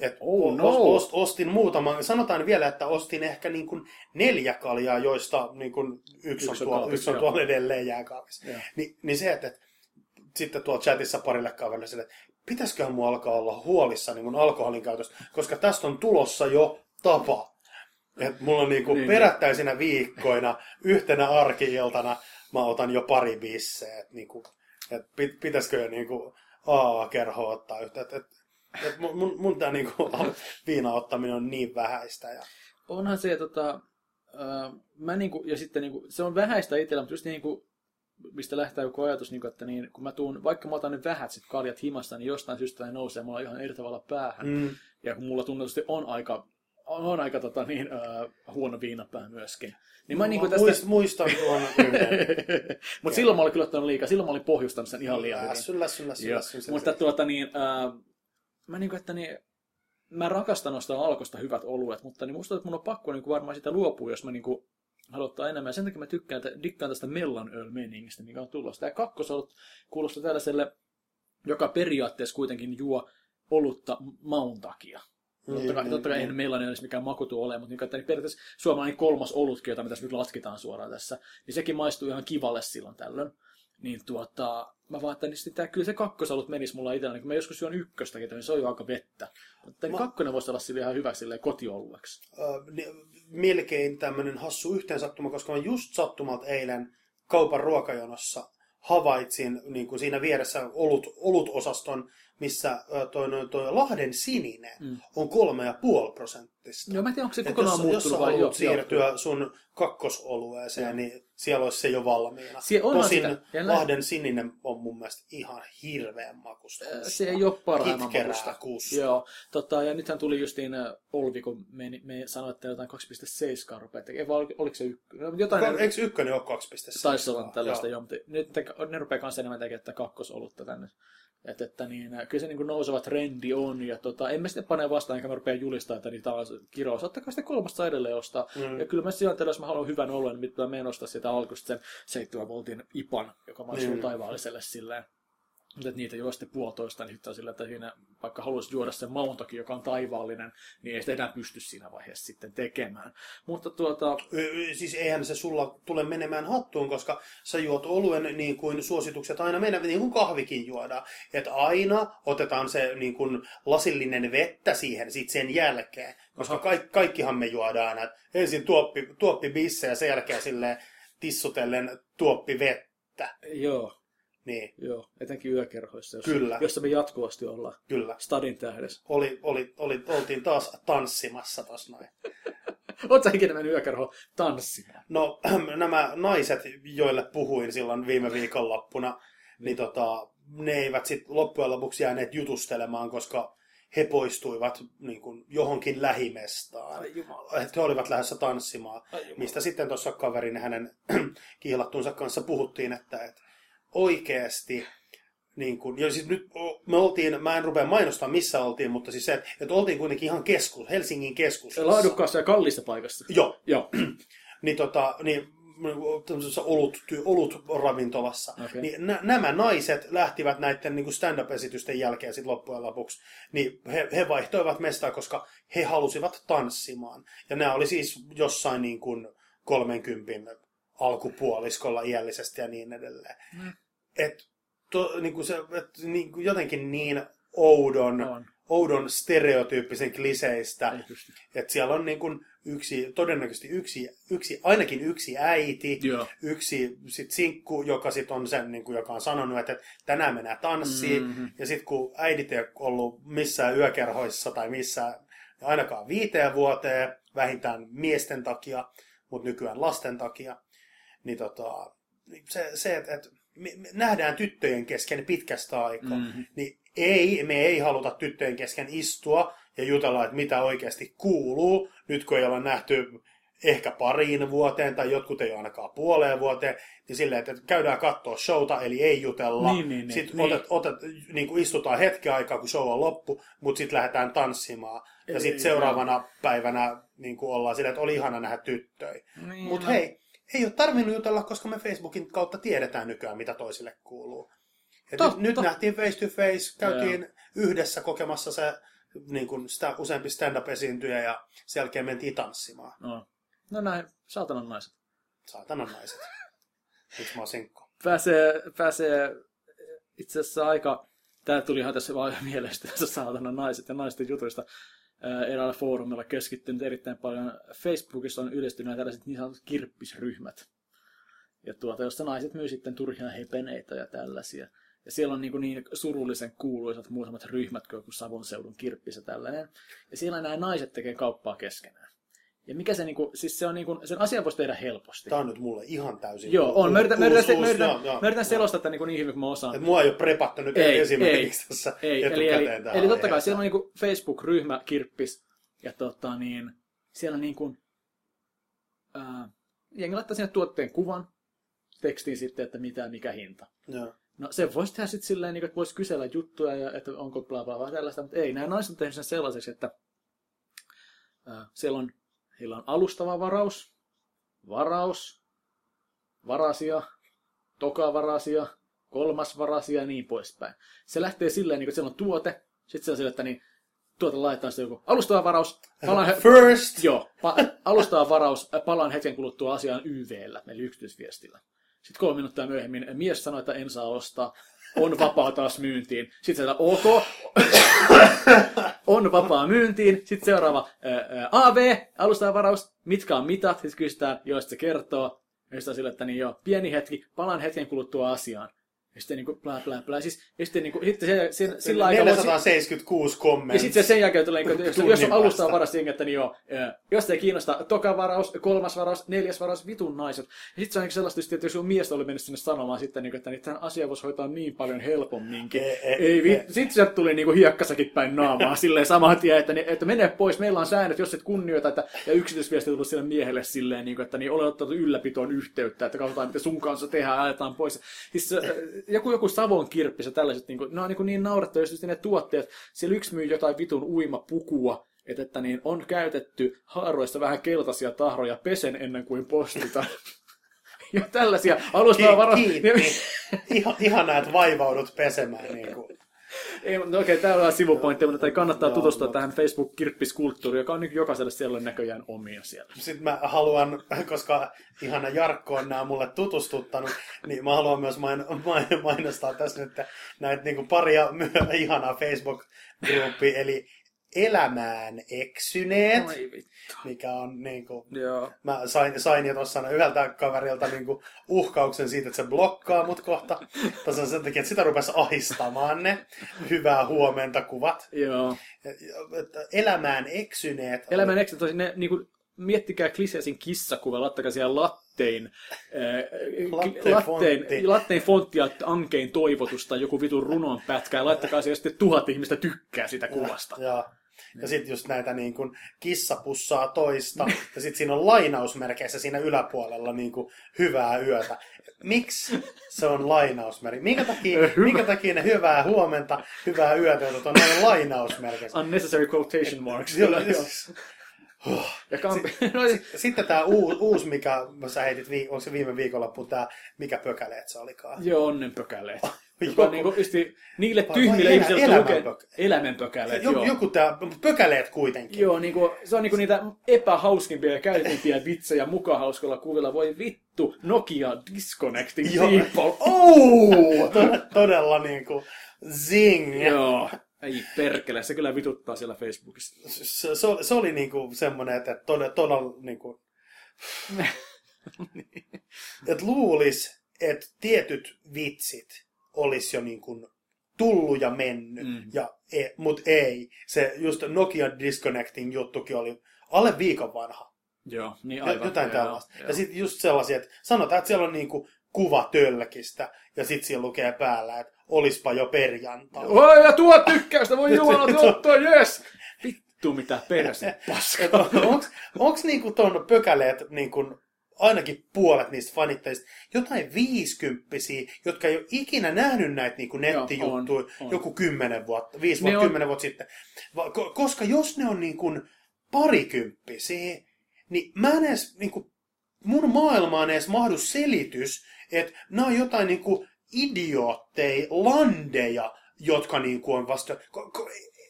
et oh, no. ost, ostin muutaman, sanotaan vielä, että ostin ehkä niin kuin neljä kaljaa, joista niin kuin yksi, yksi on, tuolla, yksi on tuolla edelleen jääkaapissa. Ni, niin se, että sitten tuolla chatissa parille kaverille sille, että pitäisiköhän mua alkaa olla huolissa niin alkoholin käytöstä, koska tästä on tulossa jo tapa. Et mulla on niinku niin, perättäisinä viikkoina, yhtenä arkiiltana mä otan jo pari bisseä. Et niinku, et pitäisikö jo niinku AA-kerho ottaa yhtä. Et, et et mun, mun, mun tämä niinku, viina ottaminen on niin vähäistä. Ja... Onhan se, tota, äh, mä niinku, ja sitten niinku, se on vähäistä itsellä, mutta just niinku, mistä lähtee joku ajatus, niin kuin, että niin, kun mä tuun, vaikka mä otan ne vähät sit kaljat himasta, niin jostain syystä ne nousee mulla ihan eri tavalla päähän. Mm. Ja kun mulla tunnetusti on aika, on, on aika tota, niin, äh, huono viinapää myöskin. Niin mä, mä niin tästä... Muist, muistan tuon Mutta silloin mä olin kyllä ottanut liikaa. Silloin mä olin pohjustanut sen ihan liian hyvin. Lässyllä, lässyllä. Mutta tuota niin, äh, mä niin kuin, että niin, mä rakastan nostaa alkosta hyvät oluet, mutta niin musta että mun on pakko niin kuin varmaan sitä luopua, jos mä niin kuin haluan enemmän. Ja sen takia mä tykkään, että dikkaan tästä mellan öl meningistä, mikä on tulossa. Tämä kakkosolut kuulostaa tällaiselle, joka periaatteessa kuitenkin juo olutta maun takia. Niin, totta kai, niin, totta kai niin. ei meillä olisi mikään makutu ole, mutta niin, että periaatteessa suomalainen kolmas olutkin, jota me tässä nyt lasketaan suoraan tässä, niin sekin maistuu ihan kivalle silloin tällöin niin tuota, mä vaan, että niin sitä, kyllä se kakkosalut menisi mulla itsellä, kun mä joskus juon ykköstäkin, niin se on jo aika vettä. Mutta mä... kakkonen voisi olla sille ihan hyvä kotiolueksi. Äh, melkein tämmöinen hassu yhteensattuma, koska mä just sattumalta eilen kaupan ruokajonossa havaitsin niin kuin siinä vieressä olut, olut-osaston missä toi, toi, toi Lahden sininen mm. on kolme ja puoli prosenttista. Joo, mä en tiedä, onko se kokonaan jos, muuttunut vai jo, siirtyä sun kakkosolueeseen, niin siellä olisi se jo valmiina. Sie, Tosin sitä. Lahden sininen on mun mielestä ihan hirveän makusta. Se ei ole parhaimman makusta. Joo, tota, ja nythän tuli justiin Olvi, kun me, me sanoitte jotain 2.7 rupeaa tekemään. Oliko se ykkönen? Jotain Ka- Eikö ykkönen ole 2.7? Taisi olla tällaista, joo. joo mutta nyt te, ne rupeaa kanssa enemmän tekemään kakkosolutta tänne. Että, että niin, kyllä se niin kuin nouseva trendi on, ja tota, en mä sitten pane vastaan, enkä mä rupea julistaa, että niitä on kirous. Ottakaa sitten kolmasta edelleen ostaa. Mm. Ja kyllä mä sijoitan, jos mä haluan hyvän oluen, niin mä menen ostaa sitä alkuista sen 7 voltin ipan, joka maistuu mm. taivaalliselle silleen. Mutta niitä juo sitten puolitoista, niin sitten sillä, että siinä vaikka haluaisi juoda sen mauntakin, joka on taivaallinen, niin ei sitä enää pysty siinä vaiheessa sitten tekemään. Mutta tuota... Siis eihän se sulla tule menemään hattuun, koska sä juot oluen niin kuin suositukset aina menevät, niin kuin kahvikin juodaan. Että aina otetaan se niin kuin lasillinen vettä siihen sit sen jälkeen. Koska ka- kaikkihan me juodaan aina. Ensin tuoppi, tuoppi bisse ja sen jälkeen silleen tissutellen tuoppi vettä. Joo. Niin. Joo, etenkin yökerhoissa, jossa, Kyllä. jossa me jatkuvasti ollaan. Kyllä. Stadin tähdessä. Oli, oli, oli, oltiin taas tanssimassa tuossa noin. Oletko ikinä mennyt yökerhoon tanssimaan? No, nämä naiset, joille puhuin silloin viime viikonloppuna, niin, niin tota, ne eivät sitten loppujen lopuksi jääneet jutustelemaan, koska he poistuivat niin kuin, johonkin lähimestaan. He olivat lähdössä tanssimaan, mistä sitten tuossa kaverin hänen kiihlattunsa kanssa puhuttiin, että, että oikeasti niin kuin, ja siis nyt me oltiin, mä en rupea mainostamaan missä oltiin, mutta siis se, että, että oltiin kuitenkin ihan keskus, Helsingin keskus. Laadukkaassa ja kallista paikassa. Joo. Joo. niin tota, niin olut, olut ravintolassa. Okay. Niin nä, nämä naiset lähtivät näiden niin stand-up-esitysten jälkeen sit loppujen lopuksi. Niin he, he vaihtoivat mestaa, koska he halusivat tanssimaan. Ja nämä oli siis jossain niin kuin 30 alkupuoliskolla iällisesti ja niin edelleen. Mm. Et, to, niin kuin se, et, niin kuin jotenkin niin oudon, on. oudon stereotyyppisen kliseistä. Että siellä on niin kuin yksi, todennäköisesti yksi, yksi, ainakin yksi äiti, Joo. yksi sit sinkku, joka sit on sen, niin kuin, joka on sanonut, että tänään mennään tanssiin. Mhm. Mm-hmm. Ja sitten kun äidit ei ole ollut missään yökerhoissa tai missään ainakaan viiteen vuoteen, vähintään miesten takia, mutta nykyään lasten takia, niin tota, niin se, se että, me, me nähdään tyttöjen kesken pitkästä aikaa, Mhm. mm-hmm. niin ei, me ei haluta tyttöjen kesken istua ja jutella, että mitä oikeasti kuuluu, nyt kun ei olla nähty ehkä pariin vuoteen, tai jotkut ei ole ainakaan puoleen vuoteen, niin silleen, että käydään katsoa showta, eli ei jutella. Niin, niin, niin. sitten Niin. Otet, otet, niin kuin istutaan hetken aikaa, kun show on loppu, mutta sitten lähdetään tanssimaan. Ja Ei, sitten seuraavana päivänä niin kuin ollaan silleen, että oli ihana nähdä tyttöjä. Niin, Mutta no. hei, ei ole tarvinnut jutella, koska me Facebookin kautta tiedetään nykyään, mitä toisille kuuluu. Et Totta. nyt, nyt nähtiin face to face, käytiin yhdessä kokemassa se niin kuin sitä useampi stand-up-esiintyjä ja sen jälkeen mentiin tanssimaan. No. no näin, saatanan naiset. Saatanan naiset. Miksi mä oon sinkko? Pääsee, pääsee itse asiassa aika, tää tuli ihan tässä vaan mielestä, tässä saatanan naiset ja naisten jutuista. Ää, eräällä foorumilla keskittynyt erittäin paljon. Facebookissa on yleistynyt tällaiset niin sanotut kirppisryhmät. Ja tuota, jossa naiset myy sitten turhia hepeneitä ja tällaisia. Ja siellä on niin, kuin niin surullisen kuuluisat muutamat ryhmät kuin Savon seudun kirppis ja tällainen. Ja siellä nämä naiset tekee kauppaa keskenään. Ja mikä se, niin kuin, siis se on niin kuin, sen asian voisi tehdä helposti. Tää on nyt mulle ihan täysin Joo, on. Mä yritän, mä yritän, mä yritän, mä selostaa tätä niin, kuin niin hyvin kuin mä osaan. Et mua ei ole prepattu nyt Ei, esimerkiksi tässä Ei, eli, eli, eli totta kai siellä on niinku Facebook-ryhmä kirppis, ja tota niin, siellä niinku, ää, jengi laittaa sinne tuotteen kuvan, tekstiin sitten, että mitä mikä hinta. Joo. No se voisi tehdä sitten silleen, niin, että voisi kysellä juttuja, ja että onko bla bla bla tällaista, mutta ei, nämä naiset on tehnyt sen sellaiseksi, että ää, siellä on, heillä on alustava varaus, varaus, varasia, toka varasia, kolmas varasia ja niin poispäin. Se lähtee silleen, niin että siellä on tuote, sitten se on silleen, että niin, tuote laitetaan sitten joku alustava varaus, palaan, he- First! joo, pa- alustava varaus, äh, palaan hetken kuluttua asiaan YVllä, eli yksityisviestillä. Sitten kolme minuuttia myöhemmin mies sanoi, että en saa ostaa, on vapaa taas myyntiin. Sitten se ok, on vapaa myyntiin. Sitten seuraava ää, AV, alustava varaus, mitkä on mitat, sitten kysytään, joista se kertoo. Ja sitten sille, että niin joo, pieni hetki, palaan hetken kuluttua asiaan. Ja sitten niinku bla bla bla. Siis, ja sitten niinku, sitten se, se, sillä aikaa voisi... 476 Ja kommenttia. sitten se sen jälkeen tulee, niin, jos, jos on alustaa päästä. varas jengi, että niin joo, jos ei kiinnosta toka varaus, kolmas varaus, neljäs varaus, vitun naiset. Ja sitten se on niin sellaista, että jos sun mies oli mennyt sinne sanomaan sitten, niin, että niin, tämän asia voisi hoitaa niin paljon helpomminkin. Ei, ei, Ei, vi... ei. Sitten sieltä tuli niinku hiekkasakin päin naamaa silleen saman tien, että, niin, että mene pois, meillä on säännöt, jos et kunnioita, että, ja yksityisviesti tullut sille miehelle silleen, niin kuin, että niin, olen ottanut ylläpitoon yhteyttä, että katsotaan, mitä sun kanssa tehdään, ajetaan pois. Siis, joku, joku Savon kirppis ja tällaiset, niin kuin, ne on niin, kuin niin naurettavia, just ne tuotteet, siellä yksi myy jotain vitun uimapukua, että, että niin, on käytetty haaroista vähän keltaisia tahroja pesen ennen kuin postitaan. ja tällaisia alustaa varo... Kiitti. Ihan, ihanaa, että vaivaudut pesemään. Niin kuin. Ei, mutta okei, tämä on vähän sivupointti, mutta tai kannattaa Joo, tutustua tähän Facebook-kirppiskulttuuriin, joka on niin jokaiselle siellä näköjään omia siellä. Sitten mä haluan, koska ihana Jarkko on nämä mulle tutustuttanut, niin mä haluan myös main, main, mainostaa tässä nyt näitä niin paria ihanaa Facebook-gruppi, eli Elämään eksyneet, mikä on niin kuin, Joo. Mä sain, sain jo tuossa yhdeltä kaverilta niinku uhkauksen siitä, että se blokkaa mut kohta. Tasan sen takia, että sitä rupesi ahistamaan ne. Hyvää huomenta kuvat. Joo. Elämään eksyneet. Elämän ekstra tosi, ne niin kuin, miettikää kliseisin kissakuva, laittakaa siellä lattein, äh, Lattein lattein, fontti. lattein fonttia ankein toivotusta, joku vitun runon pätkä, ja laittakaa siellä sitten tuhat ihmistä tykkää sitä kuvasta. Ja, ja sitten just näitä niin kuin kissa pussaa toista. ja sitten siinä on lainausmerkeissä siinä yläpuolella niin kuin hyvää yötä. Miksi se on lainausmerkki? Minkä takia, minkä takia ne hyvää huomenta, hyvää yötä on näin lainausmerkeissä? Unnecessary quotation marks. Joo, Kyllä, joo. siis- Ja kampi... no, Sitten tämä uusi, uusi, mikä sä heitit, onko se viime viikonloppu, tämä mikä pökäleet se olikaan? Joo, onnenpökäleet. Joku- Joka niinku, isti, niille Vai- tyhmille ihmisille, elä- elämänpökä- elämänpökäleet. Joku, joo. joku tämä, pökäleet kuitenkin. Joo, niinku, se on niinku niitä epähauskimpia ja käytetyimpiä vitsejä muka hauskalla kuvilla. Voi vittu, Nokia Disconnecting Joo. people. Oh, to- todella niin kuin zing. Joo. Ei perkele, se kyllä vituttaa siellä Facebookissa. Se, se, oli, se oli niinku semmoinen, että todella, todella niinku, että luulis, että tietyt vitsit olisi jo niinku tullut ja mennyt, mm. ja, e, mut ei. Se just Nokia Disconnecting juttukin oli alle viikon vanha. Joo, niin aivan. Jotain joo, tällaista. joo. Ja sitten just sellaisia, että sanotaan, että siellä on niinku kuva tölkistä, ja sitten siellä lukee päällä, että olispa jo perjantai. Oi, ja tuo tykkäystä, voi jumala, tuottaa, jes! Vittu mitä perse paska. Onks, onks niinku ton pökäleet niinku ainakin puolet niistä fanittajista jotain viisikymppisiä, jotka ei ole ikinä nähnyt näitä niinku nettijuttuja on, on. joku kymmenen vuotta, viisi vuotta, on- kymmenen vuotta sitten. Koska jos ne on niinku parikymppisiä, niin mä en edes, niinku, mun maailmaan edes mahdu selitys, että nämä on jotain niinku idiootteja, landeja, jotka niinku on vasta...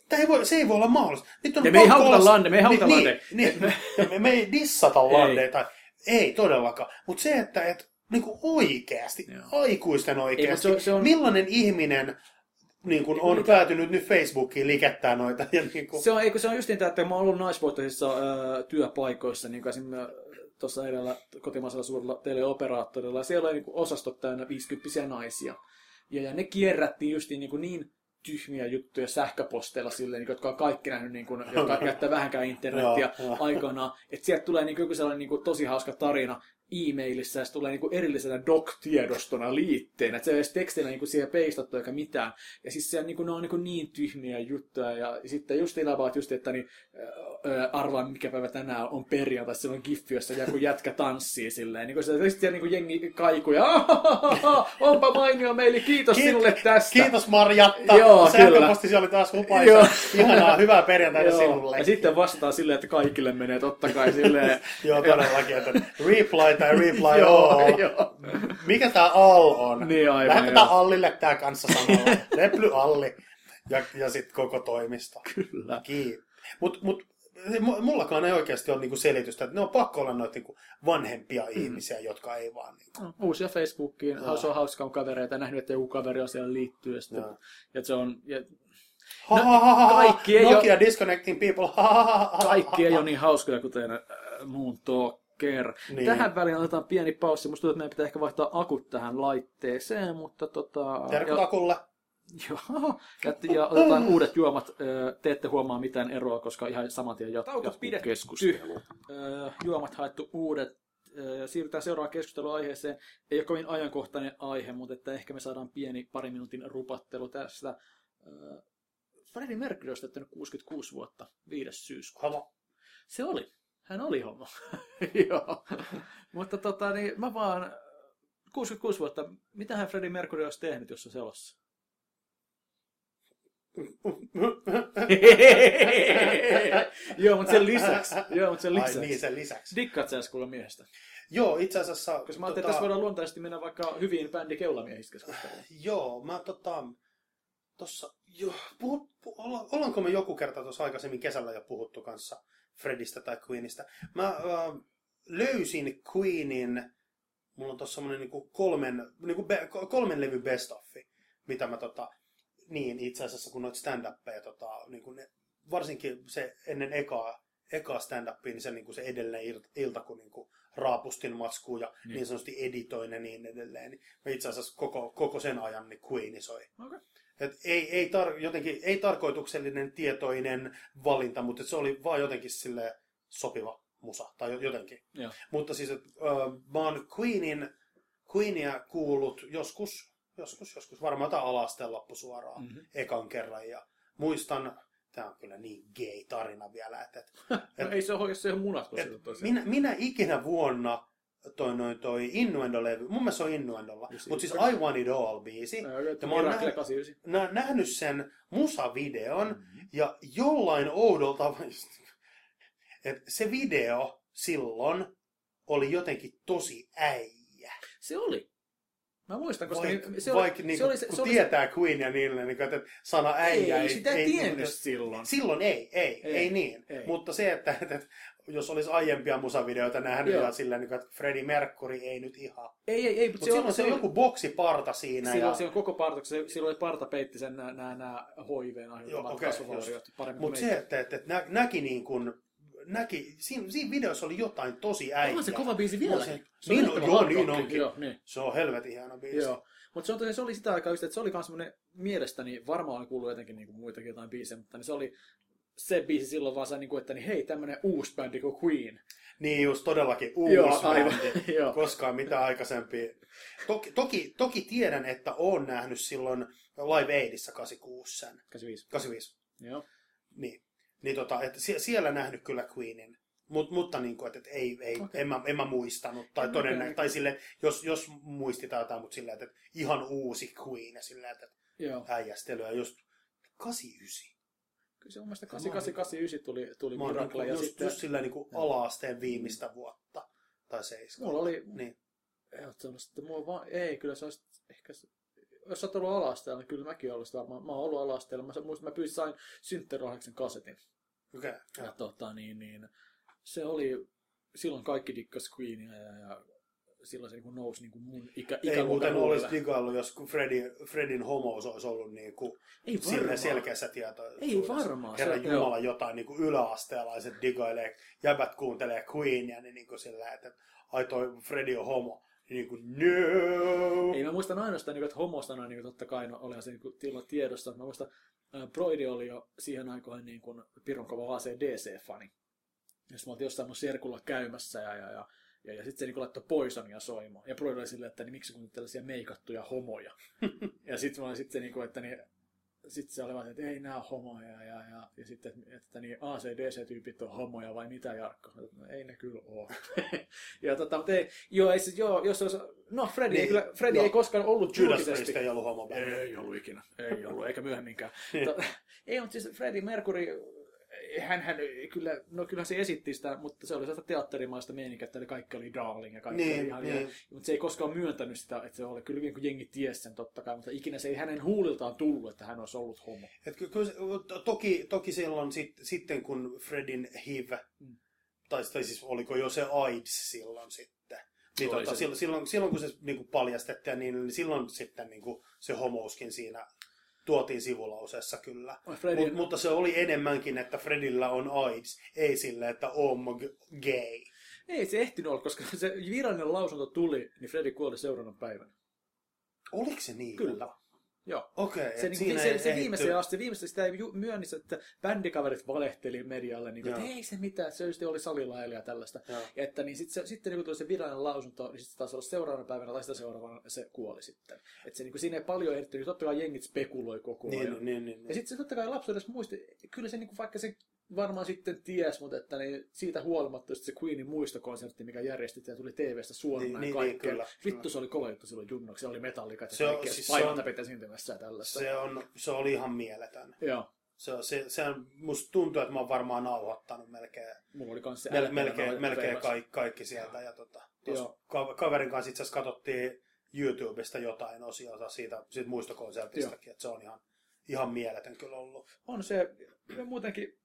Tämä ei voi, se ei voi olla mahdollista. Nyt on Ja me ei olla- lande- me ei haukuta niin, landeja. Niin, niin, me, me ei dissata Ei. Ei todellakaan. Mutta se, että et, niinku oikeasti, Joo. aikuisten oikeasti, Ei, se on- se on- millainen ihminen niin kun on päätynyt nyt Facebookiin likettää noita. Ja niin kun, Se on, eikö se on just niin, että mä oon ollut naisvoittoisissa ää, työpaikoissa, niin kuin esimerkiksi tuossa edellä kotimaisella suurella teleoperaattorilla, ja siellä oli niin osastot täynnä 50 naisia. Ja, ja ne kierrättiin just niin, kuin niin tyhmiä juttuja sähköposteilla silleen, niin jotka on kaikki nähnyt, niin kuin, jotka jättää vähänkään internetiä aikanaan. Että sieltä tulee niin joku sellainen niin kuin, tosi hauska tarina e-mailissa, ja se tulee niin kuin, erillisenä doc-tiedostona liitteenä. Että se ei ole edes tekstinä niin kuin, siihen peistattu eikä mitään. Ja siis siellä, niin kuin, ne on niin, kuin, niin tyhmiä juttuja. Ja sitten just about just, että niin, arvaa mikä päivä tänään on perjantai, siellä on giffi, jossa joku jätkä tanssii silleen. Niin kuin se, niin kuin jengi kaikuja, onpa mainio meili, kiitos Kiit- sinulle tästä. Kiitos Marjatta. Joo, Sähköpostisi oli taas Joo. hupaisa. Ihanaa, hyvää perjantaita Joo. sinulle. Ja sitten vastaa silleen, että kaikille menee totta kai silleen. Joo, todellakin. Että reply tai reply Joo, all. joo. Mikä tää all on? Niin, aivan, Lähetetään joo. Allille tää kanssa samalla. Reply Alli. Ja, ja sitten koko toimisto. Kyllä. Kiitos. Mut, mut mu- mullakaan ei oikeasti ole niinku selitystä, että ne on pakko olla noita niinku vanhempia Mm. ihmisiä, jotka ei vaan... Niinku. Uusia Facebookiin, Joo. se on hauskaa on kavereita, nähnyt, että joku kaveri on siellä liittyy. Ja, sitten, Joo. ja se on, ja Ha, ha, ha, ha, ha. kaikki ei Nokia disconnecting people. Ha, ha, ha, ha, ha, kaikki ei ha. ole niin hauskoja, kuten äh, muun Talker. Niin. Niin. Tähän väliin otetaan pieni paussi. Musta tuntuu, että meidän pitää ehkä vaihtaa akut tähän laitteeseen, mutta tota... Terkut ja, Akulle. Joo, ja, ja otetaan uudet juomat. Te ette huomaa mitään eroa, koska ihan saman tien jat- Tauko jatkuu pidetty. keskustelu. Juomat haettu uudet. Siirrytään seuraavaan keskusteluaiheeseen. Ei ole kovin ajankohtainen aihe, mutta että ehkä me saadaan pieni pari minuutin rupattelu tästä. Ö, Freddie Mercury olisi täyttänyt 66 vuotta 5. syyskuuta. Homo. Se oli. Hän oli homo. Joo. Mutta tota, niin mä vaan... 66 vuotta. Mitähän Freddie Mercury olisi tehnyt, jos se elossa? Joo, mutta sen lisäksi. Joo, mutta sen Ai lisäksi. niin, sen lisäksi. Dikkaat sä kuulla miehestä? Joo, itse asiassa... tota, Koska mä ajattelin, että tässä voidaan luontaisesti mennä vaikka hyvin bändi keulamiehistä keskusteluun. Joo, mä tota... Tossa, jo, puhut, pu, olla, ollaanko me joku kerta tuossa aikaisemmin kesällä jo puhuttu kanssa Fredistä tai Queenista? Mä äh, löysin Queenin, mulla on tossa semmonen niinku kolmen, niinku be, ko- kolmen levy best offi, mitä mä tota, niin itse asiassa kun noita stand-uppeja, tota, niinku ne, varsinkin se ennen ekaa, ekaa stand-upia, niin se, niinku se edellinen ilta, kun niinku raapustin maskuun ja niin. niin sanotusti editoin ja niin edelleen. Niin mä itse asiassa koko, koko sen ajan niin Queeni soi. Okei. Et ei, ei, tar, jotenkin, ei tarkoituksellinen tietoinen valinta, mutta se oli vaan jotenkin sille sopiva musa, tai jo- jotenkin. Joo. Mutta siis, että äh, mä oon Queenin, Queenia kuullut joskus, joskus, joskus, varmaan jotain alasteen loppusuoraan Mhm. mm-hmm. ekan kerran. Ja muistan, tämä on kyllä niin gay tarina vielä, että, että No, ei se ole, jos se on munat, kun et tosiaan. minä, minä ikinä vuonna toi, noin, toi Innuendo-levy, mun mielestä se on Innuendolla, mutta siis. I Want It All biisi. Ää, Ja mä oon Miracle nähnyt, 89. nä, nähnyt sen musavideon Mm-hmm. ja jollain oudolta että se video silloin oli jotenkin tosi äijä. Se oli. Mä muistan, koska niin, se oli, vaikka niin, se oli, se, kun se oli, tietää Queen ja niille, niin, että sana äijä ei, sitä ei tiennyt silloin. Silloin ei, ei, ei, Ei, ei niin. ei. Mutta se, että, että, jos olisi aiempia musavideoita nähnyt Joo. ja sillä niin, että Freddie Mercury ei nyt ihan. Ei, ei, ei, mutta silloin se on joku boksiparta siinä. Silloin, ja... silloin koko parta, se, silloin oli parta peitti sen nämä, nämä, HIVn aiheuttamat okei, kasvovauriot paremmin Mutta se, että, että, että nä, näki niin kuin, näki, siinä, siinä videossa oli jotain tosi äijää. On se kova biisi vielä. On se, Se on niin, yllättävän joo, niin onkin. Joo, niin. Se on helvetin hieno biisi. Joo. Mutta se, on tosiaan- se oli sitä aikaa just, että se oli myös semmoinen, mielestäni, varmaan oli kuullut jotenkin niin kuin muitakin jotain biisejä, mutta niin se oli se biisi silloin vaan se, niin kuin, että niin, hei, tämmöinen uusi bändi kuin Queen. Niin just todellakin uusi Joo, aivan. bändi. Joo. Koskaan mitään aikaisempia. Toki, toki, toki tiedän, että olen nähnyt silloin Live Aidissa 86 sen. 85. 85. Joo. Niin. Niin tota, sie- siellä nähnyt kyllä Queenin. Mut, mutta niin kuin, että, että ei, ei, Okei. en, mä, en mä muistanut. Tai, En todennä, mäkään. tai sille, jos, jos muistitaan jotain, mutta sillä, että, että ihan uusi Queen ja sillä, että Joo. äijästelyä just 89. Kyllä se mun mielestä 8889 tuli, tuli niin Miracle kuin, ja just, sitten... just sillä niin kuin ala-asteen viimeistä vuotta. Tai seiskaa. Mulla oli... Niin. Sitten mulla vaan... Ei, kyllä se olisi ehkä... se- Jos oot ollut ala-asteella, niin kyllä mäkin olisin varmaan. Mä oon ollut ala-asteella. Mä muistan, mä pyysin sain synttärohjaksen kasetin. Okei. Ja tota, niin, niin, se oli, silloin kaikki dikkas Queenia ja, ja silloin se niin kuin nousi niin kuin mun ikä, Ei muuten huulille. olisi digaillut, jos Freddy, Fredin homous olisi ollut niin kuin Ei sille selkeässä tietoa. Ei varmaan. Herra Se- Jumala, jotain niin kuin yläasteelaiset digailee, jäbät kuuntelee Queenia, niin, niin kuin sillä, että ai toi Freddy on homo. Niin kuin, no! Ei mä muistan ainoastaan, niin kuin, että homosta noin, niin kuin, totta kai no, olihan se niin kuin, tiedossa. Mä muistan, äh, Broidi oli jo siihen aikoihin niin kuin, pirun kova ACDC-fani. Jos mä oltiin jossain mun serkulla käymässä ja, ja, ja ja, ja sitten se niin laittoi Poisonia soimaan. Ja Broidi oli silleen, että niin, miksi kun tällaisia meikattuja homoja. ja sitten mä olin sitten niin kuin, että niin, sitten se oli vaan, että ei nää homoja ja, ja, ja sitten, että, että niin ACDC-tyypit on homoja vai mitä Jarkko? No, ei ne kyllä ole. ja tota, mutta ei, joo, ei, se- joo, jos se olisi, no Freddy, Niin, ei, kyllä, Freddy joo. ei koskaan ollut Judas julkisesti. Ei ollut homo Ei ollut ikinä. Ei ollut, eikä myöhemminkään. to, ei, mutta siis Freddie Mercury, hän, hän kyllä, no kyllä se esitti sitä, mutta se oli sellaista teatterimaista meininkiä, että kaikki oli darling ja kaikki Niin, oli ihan, niin. ja, mutta se ei koskaan myöntänyt sitä, että se oli kyllä niin kuin jengi ties sen totta kai, mutta ikinä se ei hänen huuliltaan tullut, että hän olisi ollut homo. Et ky- to- toki, toki silloin sit, sitten, kun Fredin HIV, Mm. tai, tai siis oliko jo se AIDS silloin sitten, niin tota, silloin, silloin, silloin, kun se niin kuin paljastettiin, niin, niin silloin sitten niin kuin se homouskin siinä tuotiin sivulauseessa kyllä. Freddie, Mut, mutta se oli enemmänkin, että Fredillä on AIDS, ei sille, että on gay. Ei se ehtinyt olla, koska se virallinen lausunto tuli, niin Freddie kuoli seuraavana päivänä. Oliko se niin? Kyllä. Joo. Okei, Se, et niin, se, se viimeiseen asti, viimeistä sitä ei myönnissä, että bändikaverit valehteli medialle, niin kuin, että ei se mitään, se just oli salilla ja tällaista. Joo. Ja että niin sit se, sitten niin kun tuli se virallinen lausunto, niin sitten taas olla seuraavana päivänä tai sitä seuraavana se kuoli sitten. Että se niin kuin, siinä ei paljon ehditty, niin totta kai jengit spekuloi koko ajan. Niin, niin, niin, Ja niin. sitten se totta kai lapsuudessa muisti, kyllä se niin kuin, vaikka se varmaan sitten ties, mutta että niin siitä huolimatta se Queenin muistokonsertti, mikä järjestettiin ja tuli TVstä suorana Niin, ja niin, kaikkea. niin, kyllä, Vittu kyllä. se oli kova juttu silloin junnoksi, se oli metallikat ja Se kaikkea, siis on- tapet esiintymässä ja tällaista. Se, on, se oli ihan mieletön. Joo. Se, se, se on, musta tuntuu, että mä oon varmaan nauhoittanut melkein, Mulla oli kans se mel, melkein, melkein kaikki, kaikki sieltä. Ja tota, ka- kaverin kanssa itse asiassa katsottiin YouTubesta jotain osioita siitä, siitä muistokonsertistakin, että se on ihan, ihan mieletön kyllä ollut. On se, muutenkin,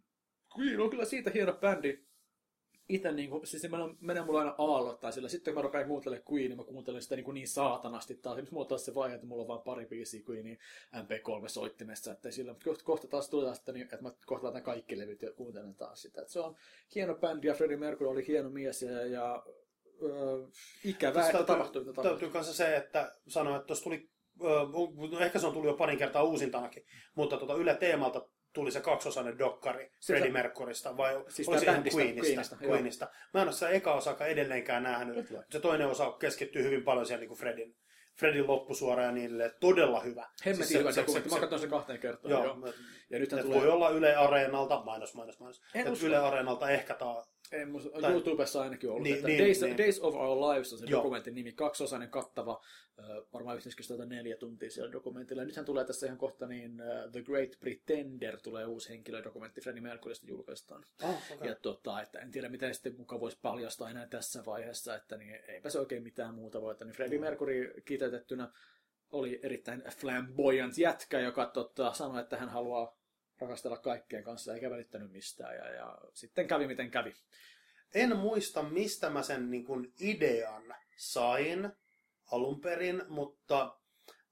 Queen on kyllä siitä hieno bändi. Itse niin kuin, siis se menee, mulla aina aallottain sillä. Sitten kun mä rupean kuuntelemaan Queenia, mä kuuntelen sitä niin, kuin niin saatanasti taas. Nyt mulla on taas se vaihe, että mulla on vain pari biisiä Queenin MP3-soittimessa. Että sillä, mutta kohta, kohta taas tulee sitä, niin, että mä kohta laitan kaikki levyt ja kuuntelen taas sitä. Että se on hieno bändi ja Freddie Mercury oli hieno mies ja, ja öö, ikävää, että tapahtui mitä tapahtui. täytyy kanssa se, että sanoa, että tuossa tuli, no ehkä se on tullut jo parin kertaa uusintanakin, mutta tota Yle Teemalta tuli se kaksosainen dokkari Se- Freddie Mercurysta, vai Siis oli bändistä, Queenista? Queenista. Queenista. Mä en ole sitä eka osakaan edelleenkään nähnyt. Nyt? Se toinen osa keskittyy hyvin paljon siihen niin Fredin, Fredin loppusuora ja niille. Todella hyvä. Hemmetin Siis hyvä se- se- dokumentti. se- Mä katson sen kahteen kertaan. Joo, Joo. Ja nythän Et tulee... voi olla Yle Areenalta, mainos, mainos, mainos. Yle Areenalta ehkä taa, Ei, musta, Tai- YouTubessa ainakin ollut. Niin, että niin, Days, niin. Days of Our Lives on se Joo. dokumentin nimi, kaksiosainen kattava, varmaan yhteensä neljä tuntia siellä dokumentilla. Nythän tulee tässä ihan kohta niin The Great Pretender tulee uusi henkilödokumentti Freddie Mercurysta julkaistaan. oh, okay. Ja tota, että en tiedä miten sitten muka voisi paljastaa enää tässä vaiheessa, että niin eipä se oikein mitään muuta voi. Että niin Freddie Mercury kiteytettynä oli erittäin flamboyant jätkä, joka tota, sanoi, että hän haluaa rakastella kaikkien kanssa eikä välittänyt mistään. Ja, ja sitten kävi miten kävi. en muista, mistä mä sen niin kuin idean sain alun perin, mutta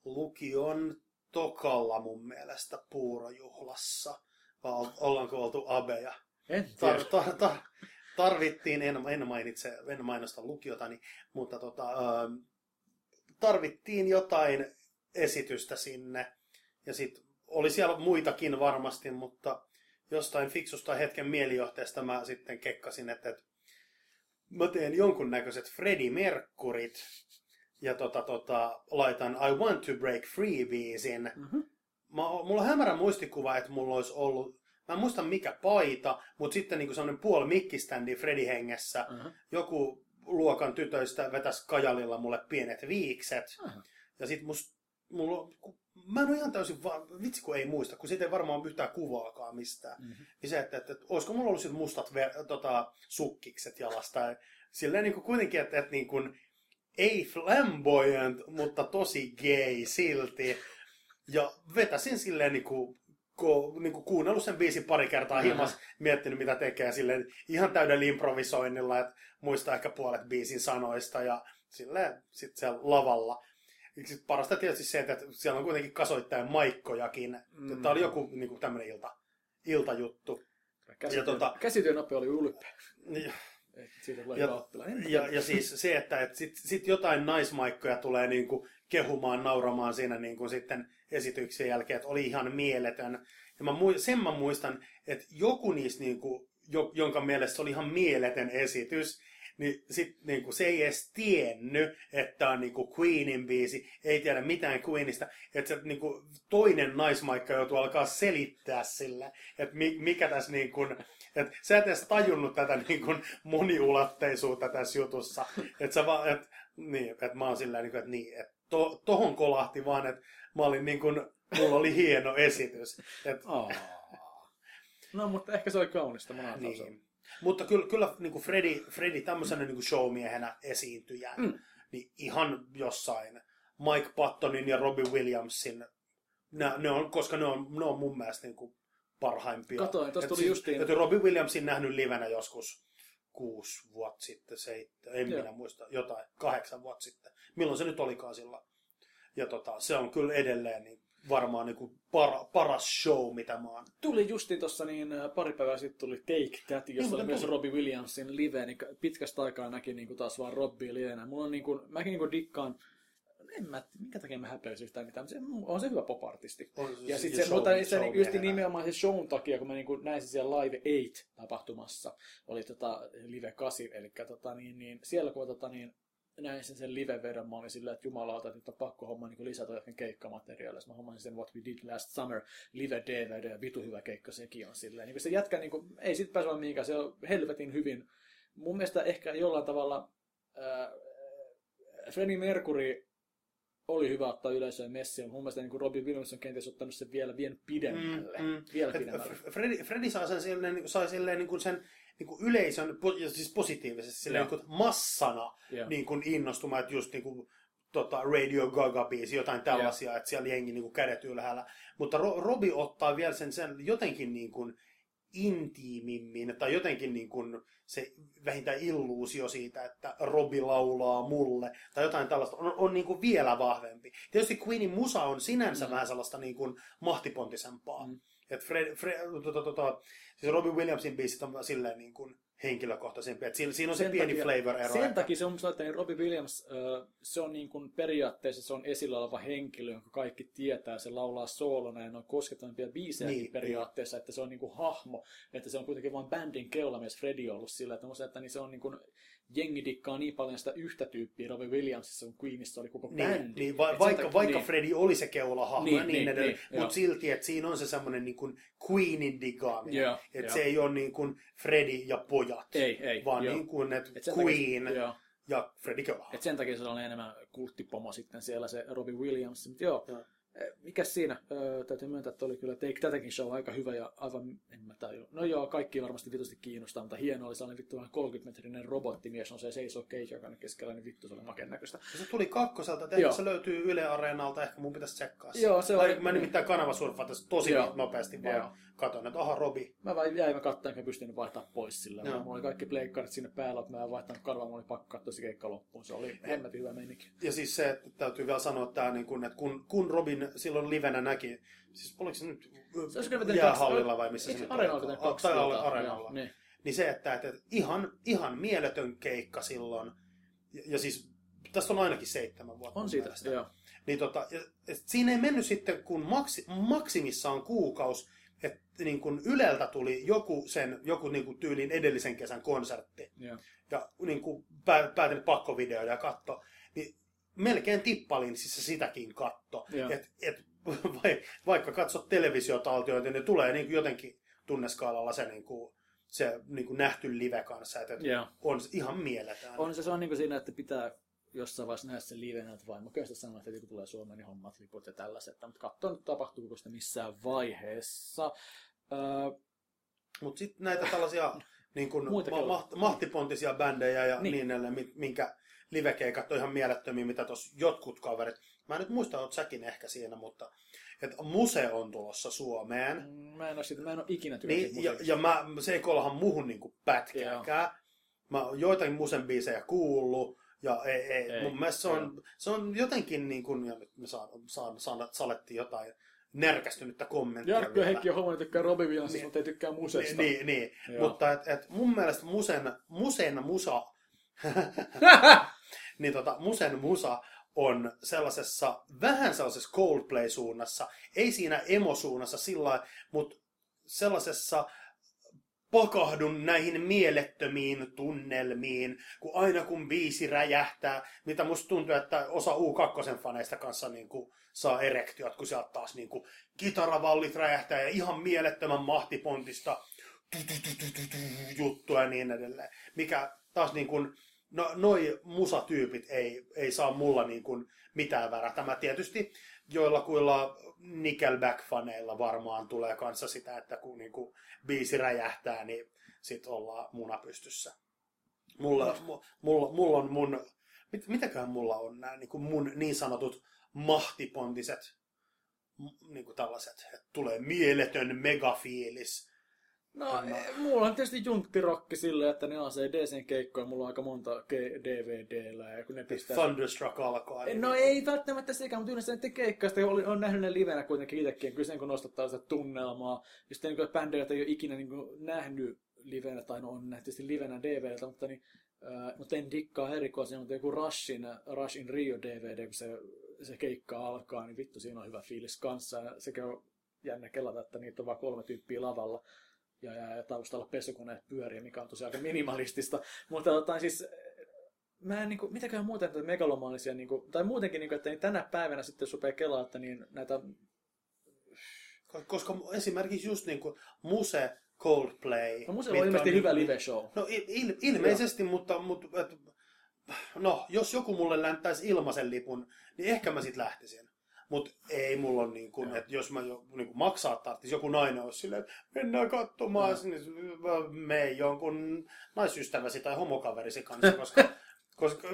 lukion tokalla mun mielestä puurojuhlassa. Vai ollaanko oltu abeja? En tiedä. Tar, tar, tar, tarvittiin, en, en, mainitse, en mainosta lukiotani, mutta tota, ähm, tarvittiin jotain esitystä sinne. Ja sitten oli siellä muitakin varmasti, mutta jostain fiksusta hetken mielijohteesta mä sitten kekkasin, että, että mä teen jonkunnäköiset Freddie Mercuryt ja tota, tota, laitan I Want to Break Free biisin. Mm-hmm. Mä, mulla on hämärä muistikuva, että mulla olisi ollut, mä en muista mikä paita, mutta sitten niinku sellainen puoli mikkiständi Freddy hengessä. Mm-hmm. Joku luokan tytöistä vetäisi kajalilla mulle pienet viikset. Mm-hmm. Ja sit must, mulla, kun, mä en ole ihan täysin, va- vitsi kun ei muista, kun siitä ei varmaan yhtään kuvaakaan mistään. Mm-hmm. Niin se, että, että, että olisiko mulla ollut sit mustat ver, tota, sukkikset jalasta. Ja silleen niin kuin kuitenkin, että, että niin kuin, ei flamboyant, mutta tosi gay silti. Ja vetäsin silleen niin kuin, niin kuin kuunnellut sen biisin pari kertaa Mhm. himas, miettinyt mitä tekee silleen ihan täydellä improvisoinnilla, että muistaa ehkä puolet biisin sanoista ja silleen sit siellä lavalla. Sitten parasta tietysti se, että siellä on kuitenkin kasoittajan maikkojakin. Mm. Tämä oli joku niin kuin tämmöinen ilta, iltajuttu. Käsityön, Ja tota- käsityön nopea oli ylpeä. Ja, Ei, Siitä tulee Ja- ja, ja siis se, että et sit, sit jotain naismaikkoja tulee niin kuin kehumaan, nauramaan siinä niin kuin sitten esityksen jälkeen, että oli ihan mieletön. Ja mä, sen mä muistan, että joku niistä, niin kuin, jo, jonka mielestä se oli ihan mieletön esitys, niin sit niin kuin, se ei edes tiennyt, että on niin kuin Queenin biisi, ei tiedä mitään Queenista, että se niin kuin, toinen naismaikka joutuu alkaa selittää sillä, että mi, mikä tässä niin kuin, että sä et edes tajunnut tätä niin kuin, moniulotteisuutta tässä jutussa, että sä vaan, että niin, että mä oon sillä niin kuin, että niin, että to, tohon kolahti vaan, että mä olin niin kuin, mulla oli hieno esitys, että Aa. No, mutta ehkä se oli kaunista. Mä niin. Mutta kyllä, kyllä niin kuin Freddy, Freddy tämmöisenä niin kuin showmiehenä esiintyjänä, Mm. niin ihan jossain Mike Pattonin ja Robbie Williamsin, nä, ne on, koska ne on, ne on mun mielestä niin kuin parhaimpia. Katoin, tossa Et tuli siis- justiin- et Robbie Williamsin nähnyt livenä joskus kuusi vuotta sitten, seitsemän, en Joo. minä muista, jotain, kahdeksan vuotta sitten. Milloin se nyt olikaan sillä? Ja tota, se on kyllä edelleen niin varmaan niin kuin para, paras show, mitä mä oon Tuli justi tuossa niin äh, pari päivää sitten tuli Take That, jossa Niin, oli myös. Robbie Williamsin live, niin pitkästä aikaa näki niin kuin taas vaan Robbie livenä. Mulla on niin kuin, mäkin niin kuin dikkaan, en mä, minkä takia mä häpeäisin yhtään mitään, mutta se, on se hyvä pop-artisti. On se- Ja se- sitten se, show- mutta se niin just nimenomaan se shown takia, kun mä niin kuin näin sen siellä Live 8-tapahtumassa, oli tota Live 8, eli tota, niin, niin, siellä kun tota, niin, näin sen, sen live-vedon, mä olin silleen, että jumalauta, että nyt on pakko homma niin lisätä jotain keikkamateriaalia. Mä hommasin sen What We Did Last Summer live DVD ja vitu hyvä keikka sekin on silleen. Niin se jätkä, niin kuin, ei sit pääse mihinkään, se on helvetin hyvin. Mun mielestä ehkä jollain tavalla äh, Freddie Mercury oli hyvä ottaa yleisöön messiin, mutta mun mielestä niin Robin Williams on kenties ottanut sen vielä vien pidemmälle. Mm, mm. Vielä pidemmälle. F- Freddy, Freddy sai, sen silleen, niin kuin- sai silleen niin kuin sen niin kuin yleisön, siis positiivisesti, Joo. niin massana niin kuin innostumaan, että just niin kuin, tota, Radio Gaga-biisi, jotain tällaisia, että siellä jengi niin kuin kädet ylhäällä. Mutta Ro- Robi ottaa vielä sen, sen jotenkin niin kuin intiimimmin, tai jotenkin niin kuin se vähintään illuusio siitä, että Robi laulaa mulle, tai jotain tällaista, on, on niin kuin vielä vahvempi. Tietysti Queenin musa on sinänsä Mm. vähän sellaista niin kuin mahtipontisempaa. Mm. Et Fred, Fred, to, to, to, to, siis Robin Williamsin biisit on silleen niin kuin henkilökohtaisempi. Et siinä, siinä on se Sen pieni flavor-ero. Sen että- takia se on musta, että niin Robbie Williams, se on niin kuin periaatteessa se on esillä oleva henkilö, jonka kaikki tietää. Se laulaa soolona ja ne on koskettavimpia biisejäkin Niin, periaatteessa, että se on niin kuin hahmo. Että se on kuitenkin vain bändin keulamies Freddy ollut sillä, että, musta, että niin se on niin kuin, jengi dikkaa niin paljon sitä yhtä tyyppiä Robbie Williamsissa, kun Queenissa oli koko Niin, bändi. niin, va- vaikka, takia- vaikka niin. Freddy oli se keulahahmo Niin, ja niin, niin, edelleen, niin, mutta silti, että siinä on se semmoinen niin kuin Queenin digaaminen. Joo, että joo. se ei ole niin kuin Freddy ja pojat, Ei, ei. vaan joo. niin kuin että Et Queen Takia, joo. ja Freddy keulahahmo. Et sen takia se on enemmän kulttipomo sitten siellä se Robbie Williams. Mutta joo, Joo. Mikä siinä? Öö, täytyy myöntää, että oli kyllä take tätäkin show aika hyvä ja aivan, en mä tajua. No joo, kaikki varmasti vitusti kiinnostaa, mutta hieno oli sellainen vittu 30-metrinen robottimies, on se seisoo Cage, joka keskellä, niin vittu se oli maken näköistä. Se tuli kakkoselta, että se löytyy Yle Areenalta, ehkä mun pitäisi tsekkaa se. Joo, se oli... Mä nimittäin kanavasurfaan tässä tosi joo. nopeasti vaan joo. Katon, että aha, Robi. Mä vain jäin, mä katsoin, enkä pystynyt vaihtaa pois sillä. Joo. Mulla oli kaikki pleikkarit sinne päällä, että mä en vaihtanut kanavaa, mulla oli pakko katsoa se keikka loppuun. Se oli hemmetin hyvä meininki. Ja siis se, että täytyy vielä sanoa, että, tämä, niin kun, että kun, kun Robin silloin livenä näki, siis oliko se nyt se jäähallilla vai missä se nyt oli? Tai areenalla. Niin. niin se, että, että ihan, ihan mieletön keikka silloin. Ja, ja siis tästä on ainakin seitsemän vuotta. On siitä, joo. Niin tota, ja, siinä ei mennyt sitten, kun maksi, maksimissaan kuukaus, että niin kun Yleltä tuli joku, sen, joku niin kuin tyylin edellisen kesän konsertti. Ja, ja niin kuin päätin pakkovideoida ja katto. Niin melkein tippalin siis sitäkin katto. Et, et, vaikka katsot televisiotaltioita, niin ne tulee niin kuin jotenkin tunneskaalalla se, niin kuin, se niin kuin nähty live kanssa. Että yeah. on ihan mieletään. On se, se on niin kuin siinä, että pitää jossain vaiheessa nähdä sen livenä, että vaimo kyllä sanoo, että kun tulee Suomeen, niin hommat liput ja tällaiset. Mutta katsoa nyt tapahtuuko sitä missään vaiheessa. Öö, Mutta sitten näitä tällaisia niin kuin ma- mahtipontisia bändejä ja niin, niin edelleen, minkä livekeikat on ihan mielettömiä, mitä tuossa jotkut kaverit. Mä en nyt muista, että säkin ehkä siinä, mutta että Muse on tulossa Suomeen. Mm, mä en ole, sitä, mä en ole ikinä niin, ja, ja mä, se ei kollahan muhun niinku pätkääkään. Mä oon joitakin Musen biisejä kuullut, ja ei, ei, ei mun mielestä se on, se on jotenkin niin kuin, ja nyt me saan, saan, saan, salettiin jotain närkästynyttä kommenttia. Jarkko ja Heikki on huomannut, että tykkää Robin Williamsista, niin, mutta ei tykkää musesta. Niin, niin. mutta et, et mun mielestä musen, musen musa, niin tota, musen musa on sellaisessa, vähän sellaisessa Coldplay-suunnassa, ei siinä emo-suunnassa sillä mutta sellaisessa pakahdun näihin mielettömiin tunnelmiin, kun aina kun biisi räjähtää, mitä musta tuntuu, että osa U2 faneista kanssa niin kuin saa erektiot, kun sieltä taas niin kuin kitaravallit räjähtää ja ihan mielettömän mahtipontista juttua ja niin edelleen. Mikä taas niin kuin, no, noi musatyypit ei, ei saa mulla niin kuin mitään värätä. Mä tietysti joillakuilla Nickelback-faneilla varmaan tulee kanssa sitä, että kun niin kuin biisi räjähtää, niin sit ollaan muna pystyssä. Mulla, mulla, mulla on mun, mit, mitäköhän mulla on nämä niin kuin mun niin sanotut mahtipontiset niin kuin tällaiset, että tulee mieletön megafiilis, No, no. mulla on tietysti junttirokki sille, että ne se DCn keikkoja, mulla on aika monta DVDllä. Ja kun ne pistää... Thunderstruck alkaa. No ei välttämättä sekä, mutta yleensä niiden keikkaista on, on nähnyt ne livenä kuitenkin itsekin. Kyllä sen kun nostattaa sitä tunnelmaa. Ja sitten niin bändejä ei ole ikinä niin kuin, nähnyt livenä, tai no on nähty livenä DVDltä, mutta niin, äh, mutta en dikkaa erikoisen, mutta joku Rushin, Rushin Rio DVD, kun se, se keikka alkaa, niin vittu siinä on hyvä fiilis kanssa. Ja sekin on jännä kelata, että niitä on vain kolme tyyppiä lavalla ja, ja, ja taustalla pesukoneet pyörii, mikä on tosiaan aika minimalistista. Mutta tota, siis mä en niin kuin, mitäköhän muuten tätä megalomaanisia, niin kuin, tai muutenkin, niin kuin, että niin tänä päivänä sitten jos rupeaa kelaa, että niin näitä... Koska esimerkiksi just niin kuin Muse, Coldplay... No Muse on ilmeisesti on, hyvä live show. No il, il, ilmeisesti, Joo. mutta, mutta et, no, jos joku mulle länttäisi ilmaisen lipun, niin ehkä mä sitten lähtisin. Mutta ei mulla ole niin kuin, että jos mä jo, niin kuin maksaa tarvitsisi, joku nainen olisi silleen, että mennään katsomaan, no. niin me jonkun naisystäväsi tai homokaverisi kanssa, koska, koska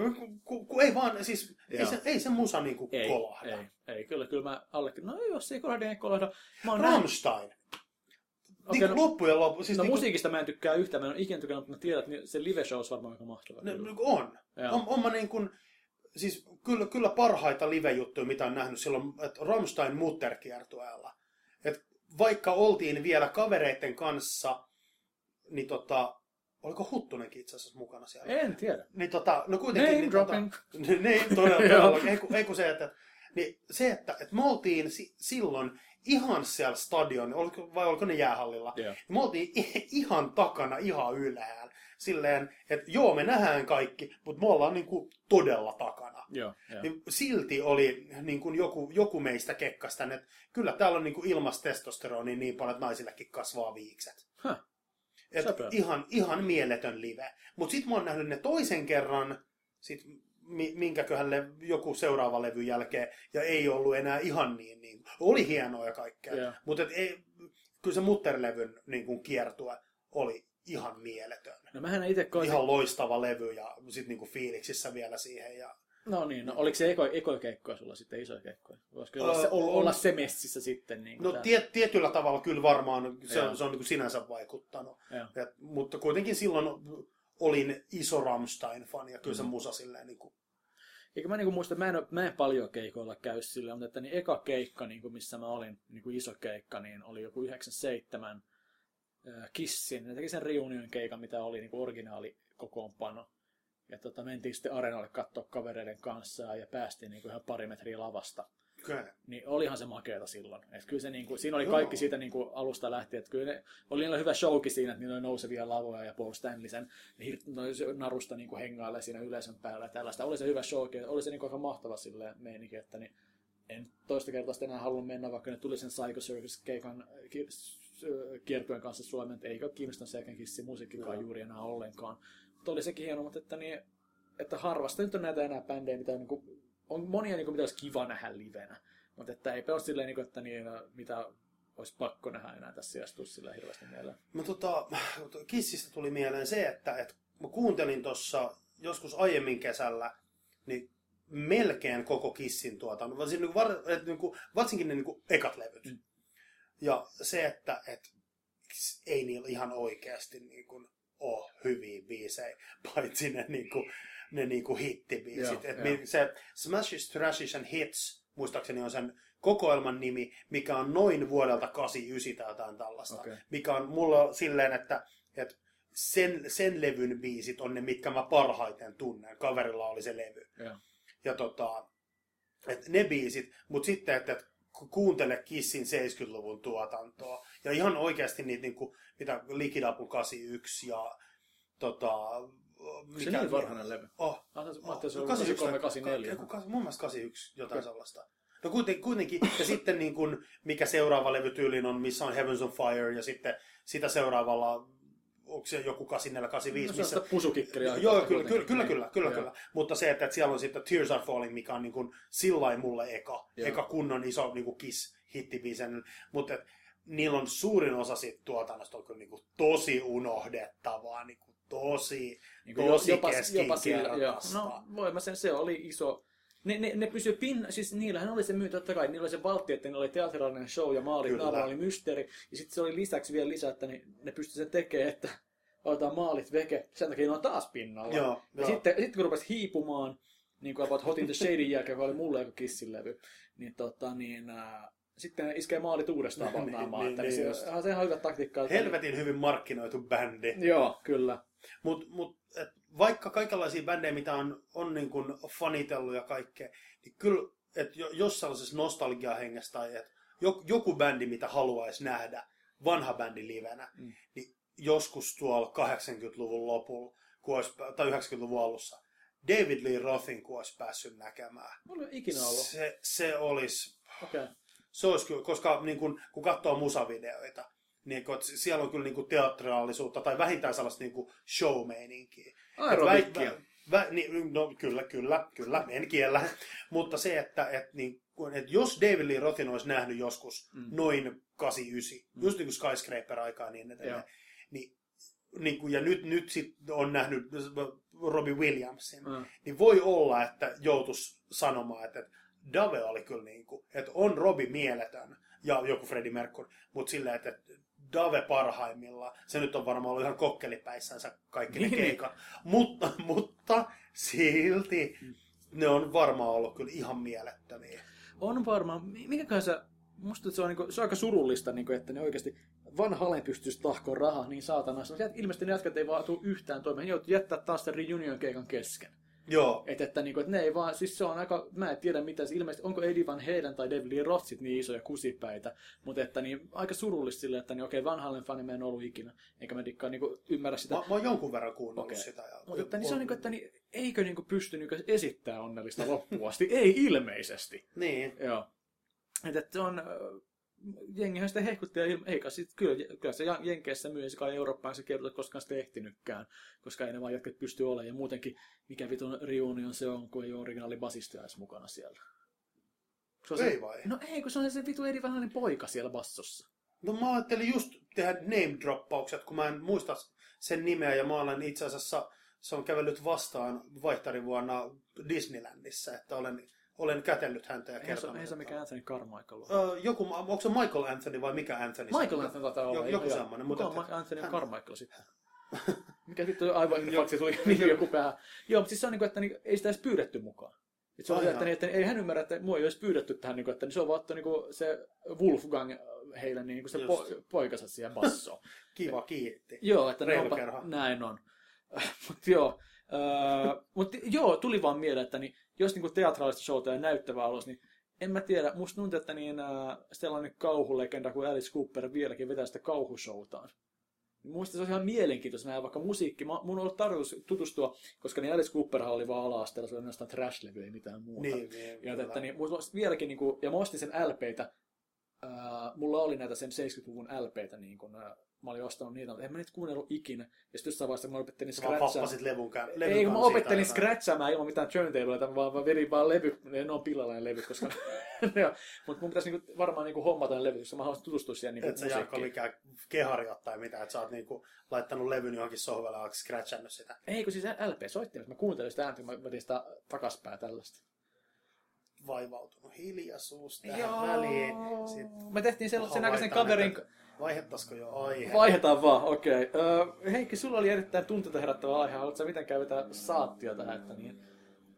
kun, kun ei vaan, siis ei se, ei se musa niin kuin ei, kolahda. Ei, ei, kyllä, kyllä mä alle, no jos ei kolahda, ei kolahda. Mä oon Rammstein. Okay, niin no, loppujen loppu. Siis no niin musiikista mä en tykkää yhtään, mä en ole ikinä tykännyt, mutta mä tiedän, että se live show on varmaan aika mahtava. No, on. on. On mä niin kuin, siis kyllä, kyllä parhaita live-juttuja, mitä on nähnyt silloin, että Rammstein Mutter-kiertueella. Et vaikka oltiin vielä kavereiden kanssa, niin tota, oliko Huttunenkin itse asiassa mukana siellä? En tiedä. Niin tota, no kuitenkin... Name niin, dropping. Tota, niin, todella, todella. ei, ei kun se, että, niin se, että, että me oltiin si, silloin ihan siellä stadion, vai oliko ne jäähallilla, yeah. me oltiin ihan takana, ihan ylhäällä silleen, että joo, me nähdään kaikki, mutta me ollaan niin kuin todella takana. Joo, joo. Niin silti oli niin kuin joku, joku meistä kekkasta, että kyllä täällä on niin kuin ilmasta testosteroni niin paljon, että naisillekin kasvaa viikset. Huh. Et ihan, ihan mieletön live. Mutta sitten mä oon nähnyt ne toisen kerran, sit mi- minkäköhän le- joku seuraava levy jälkeen, ja ei ollut enää ihan niin, niin oli hienoa ja kaikkea, Joo. mutta kyllä se Mutterlevyn niin kuin kiertue oli ihan mieletön. No mähän itse koitin... Ihan loistava levy ja sitten niin kuin fiiliksissä vielä siihen. Ja... No niin, no oliko se eko, ekoja keikkoja sulla sitten, isoja keikkoja? Voisiko olla, Öö, se, olla, on- olla se messissä sitten? Niin No tie, tietyllä tavalla kyllä varmaan se, Joo. on, se on niin kuin sinänsä vaikuttanut. Joo. Et, mutta kuitenkin silloin olin iso Rammstein-fani ja kyllä se musa silleen niin kuin, Eikä mä niinku muista, mä en, mä en paljon keikoilla käy sillä, mutta että niin eka keikka, niinku, missä mä olin, niinku iso keikka, niin oli joku 97 äh, Kissin. Ne teki sen reunion keikan, mitä oli niinku originaali kokoonpano. Ja tota, mentiin sitten areenalle katsoa kavereiden kanssa ja päästiin niinku ihan pari metriä lavasta. kyllä. Niin olihan se makeata silloin. Et kyllä se niinku, siinä oli Joo. kaikki siitä niinku alusta lähtien. Että kyllä ne, oli niillä hyvä showkin siinä, että niillä oli nousevia lavoja ja Paul Stanley sen no, narusta niinku hengailee siinä yleisön päällä ja tällaista. Oli se hyvä showkin. Oli se niinku aika mahtava silleen meininki, että niin, en toista kertaa sitten enää halunnut mennä, vaikka ne tuli sen Psycho Circus keikan kiertueen kanssa Suomeen, että eikä kiinnostanut Second Kissin musiikkikaan Joo. juuri enää ollenkaan. Mutta oli sekin hieno, mutta että, niin, että harvasta nyt on näitä enää bändejä, mitä on, niin kuin, on monia, niin kuin, mitä olisi kiva nähdä livenä. Mutta että eipä ole silleen, niin kuin, että niin, mitä olisi pakko nähdä enää tässä ja sillä hirveästi mieleen. No tota, Kissistä tuli mieleen se, että, että mä kuuntelin tuossa joskus aiemmin kesällä, niin melkein koko Kissin tuotannon, varsinkin, niin kuin, var, niin kuin, varsinkin ne niin kuin, ekat levyt. Mm. Ja se, että, että ei niillä ihan oikeasti niin kuin, ole hyviä biisejä, paitsi ne, niin kuin, ne niin kuin hittibiisit. Joo, Et mi- se Smashes, Trashes and Hits, muistaakseni on sen kokoelman nimi, mikä on noin vuodelta 89 tai jotain tällaista. Okei. Mikä on mulla silleen, että, että sen, sen levyn biisit on ne, mitkä mä parhaiten tunnen. Kaverilla oli se levy. Joo. Ja tota, et ne biisit, mutta sitten, että, ku- kuuntele Kissin 70-luvun tuotantoa. Ja ihan oikeasti niitä, niin kuin, mitä Liquid Apple 81 ja tota... Se niin varhainen levy. Oh, Ah, se- Mä ajattelin, se 81 83, 84. Joku kas- Mun mielestä 81, jotain Okei. sellaista. No kuitenkin, kuitenkin. ja sitten niin kuin, mikä seuraava levy tyyliin on, missä on Heavens on Fire, ja sitten sitä seuraavalla, onko se joku 84, 85, No, missä... pusukikkeria. Joo, kyllä, kyllä, kyllä, Niin. kyllä, kyllä, Joo. kyllä. Mutta se, että, että siellä on sitten Tears Are Falling, mikä on niin kuin sillä mulle eka, Joo. eka kunnon iso niin kuin Kiss hittibiisen. Mutta et, niillä on suurin osa siitä tuotannosta on kyllä niin kuin tosi unohdettavaa, niin kuin tosi, Niin kuin tosi jopa, jopa sillä, joo. No, voi mä sen, se oli iso. Ne, ne, ne pysyi pin, siis niillähän oli se myy, totta kai, niillä oli se valtti, että ne oli teatraalinen show ja maalit naamalla oli mysteeri. Ja sitten se oli lisäksi vielä lisää, että ne, ne pystyi sen tekemään, että otetaan maalit veke, sen takia ne on taas pinnalla. Joo, ja joo. sitten, sitten kun rupesi hiipumaan, niin kuin About Hot in the Shadin jälkeen, joka oli mulle joku kissin levy, niin, tota, niin äh, sitten iskee maalit uudestaan Niin, vannaamaan. niin, niin niin, just. se, se on hyvä taktiikka. Helvetin hyvin markkinoitu bändi. Joo, kyllä. Mutta mut, vaikka kaikenlaisia bändejä, mitä on, on niin kuin fanitellut ja kaikkea, niin kyllä, että jos sellaisessa nostalgiahengessä tai että joku bändi, mitä haluaisi nähdä, vanha bändi livenä, Mm. niin joskus tuolla 80-luvun lopulla kun olisi, tai 90-luvun alussa, David Lee Rothin, kun olisi päässyt näkemään. Ole ikinä ollut. Se, se olisi. Okay. se olisi kyllä, koska niin kun, kun katsoo musavideoita, niin kun, siellä on kyllä niin kuin teatraalisuutta tai vähintään sellaista niin show-meininkiä. Aerobikkia. Et vä- vä- niin, no, kyllä, kyllä, kyllä, en kiellä. Mutta se, että, että, niin, että jos David Lee Rothin olisi nähnyt joskus Mm. mm. noin 89, mm. just niin kuin Skyscraper-aikaa niin edelleen, niin, niin kuin, ja nyt, nyt sit on nähnyt Robbie Williamsin, Mm. niin voi olla, että joutuisi sanomaan, että, että Dave oli kyllä niin kuin, että on Robbie mieletön ja joku Freddie Mercury, mutta silleen, että että Dave parhaimmillaan, se nyt on varmaan ollut ihan kokkelipäissänsä kaikki ne Niin, niin. keikat, mutta, mutta silti ne on varmaan ollut kyllä ihan mielettömiä. On varmaan. Mikäköhän se, musta se on, niinku, se on aika surullista, niinku, että ne oikeasti vanhalle pystyisi tahkoon rahaa niin. Mutta ilmeisesti ne jätkät ei vaan tule yhtään toimeen. Ne joutuu jättää taas sen reunion keikan kesken. Joo, Että, että, niinku, että ne ei vaan, siis se on aika, mä en tiedä mitä, se ilmeisesti, onko Eddie Van Halen tai David Lee Roth sit niin isoja kusipäitä, mutta että niin, aika surullista silleen, että niin, okei, Van Halen fani mä en ollut ikinä, eikä mä dikkaan niinku, ymmärrä sitä. mä, mä oon jonkun verran kuunnellut Okei. sitä. Ja, Mutta että niin se on niin kuin, että niin, eikö niin kuin pysty niin kuin esittää onnellista loppuun asti? Ei ilmeisesti. Niin, Joo. Että, että se on, jengihän sitä hehkutti, ja ilma- eikä sit, kyllä, kyllä se Jenkeissä myy, se kai Eurooppaan se kertoo, koskaan sitä ehtinytkään, koska ei ne vaan jätkät pysty olemaan, ja muutenkin, mikä vitun reunion se on, kun ei ole originaali basistia edes mukana siellä. Se on Ei se, vai? No ei, kun se on se vitu Eddie Van poika siellä bassossa. No mä ajattelin just tehdä name-droppaukset, kun mä en muista sen nimeä, ja mä olen itse asiassa, se on kävellyt vastaan vaihtarivuonna Disneylandissa, että olen, olen kätellyt häntä ja kertonut. ei se mikään Anthony Carmichael ole. Ö, joku, onko se Michael Anthony vai mikä Anthony? Michael on? Anthony taitaa olla. Jo- joku joo. semmoinen, mutta on että- Anthony hän- Carmichael sitten? Mikä vittu aivan infaksi tuli nimi joku päähän. Joo, mutta siis se on niin kuin, että niin, ei sitä edes pyydetty mukaan. Et se on että, niin, että ei hän ymmärrä, että mua ei olisi pyydetty tähän, niin kuin, että niin se on vaan niin kuin, se Wolfgang heille niin kuin se Just. po, poikansa siihen bassoon. Kiva, kiitti. joo, että onpa, näin on. mutta joo, äh, mut, joo, tuli vaan mieleen, että niin, jos niin kuin teatraalista showta ja näyttävää ulos, niin en mä tiedä, musta tuntuu, että niin, äh, sellainen kauhulegenda kuin Alice Cooper vieläkin vetää sitä kauhushowtaan. Muista se on ihan mielenkiintoista nähdä vaikka musiikki. Mä, mun on ollut tarkoitus tutustua, koska niin Alice Cooperhan oli vaan ala-asteella, se oli ainoastaan trash-levy, ei mitään muuta. Niin, niin, ja että, niin, mulla olisi vieläkin, niin kuin, ja mä ostin sen LPtä, ää, mulla oli näitä sen 70-luvun LPtä, niin kun, ää, mä olin ostanut niitä, mutta en mä niitä kuunnellut ikinä. Ja sitten jossain vaiheessa, kun mä opettelin Sä vaan scratchaa, pappasit levun kään, levun ei, kun mä opettelin scratchaamaan ilman mitään turntableita, vaan mä vedin vaan levy, ne on pilalla ne levyt, koska mutta mun pitäisi niinku, varmaan niinku hommata ne levyt, koska mä haluaisin tutustua siihen niinku Et sä Jaakko musiikkiin. mikään kehari tai mitään, että sä oot niinku laittanut levyn johonkin sohvalle ja scratchannut sitä. Ei, kun siis LP soittimessa, mä kuuntelin sitä ääntä, kun mä vedin sitä takaspäin tällaista. Vaivautunut hiljaisuus tähän väliin. Sit, Me tehtiin sen, sen aikaisen kaverin... että Vaihettaisiko jo aihe? Vaihdetaan vaan, okei. Okay. Öö, Heikki, sulla oli erittäin tunteita herättävä aihe. Haluatko sä mitenkään vetää saattia tähän? Että niin,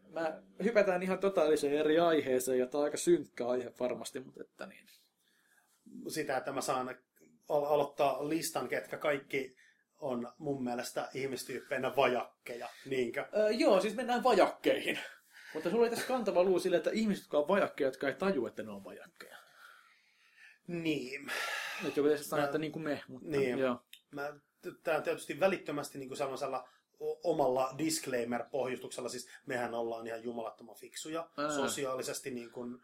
mä hypätään ihan totaaliseen eri aiheeseen, ja tää on aika synkkä aihe varmasti, mutta että niin. Sitä, että mä saan al- aloittaa listan, ketkä kaikki on mun mielestä ihmistyyppeinä vajakkeja, niinkö? Öö, joo, siis mennään vajakkeihin. Mutta sulla oli tässä kantava luu sille, että ihmiset, jotka on vajakkeja, jotka ei taju, että ne on vajakkeja. Niin. Nyt joku tietysti sanoo, että niin kuin me, mutta Niin. joo. Mä, tää on tietysti välittömästi niin kuin sellaisella omalla disclaimer-pohjustuksella, siis mehän ollaan ihan jumalattoman fiksuja, Ää. sosiaalisesti niin kuin,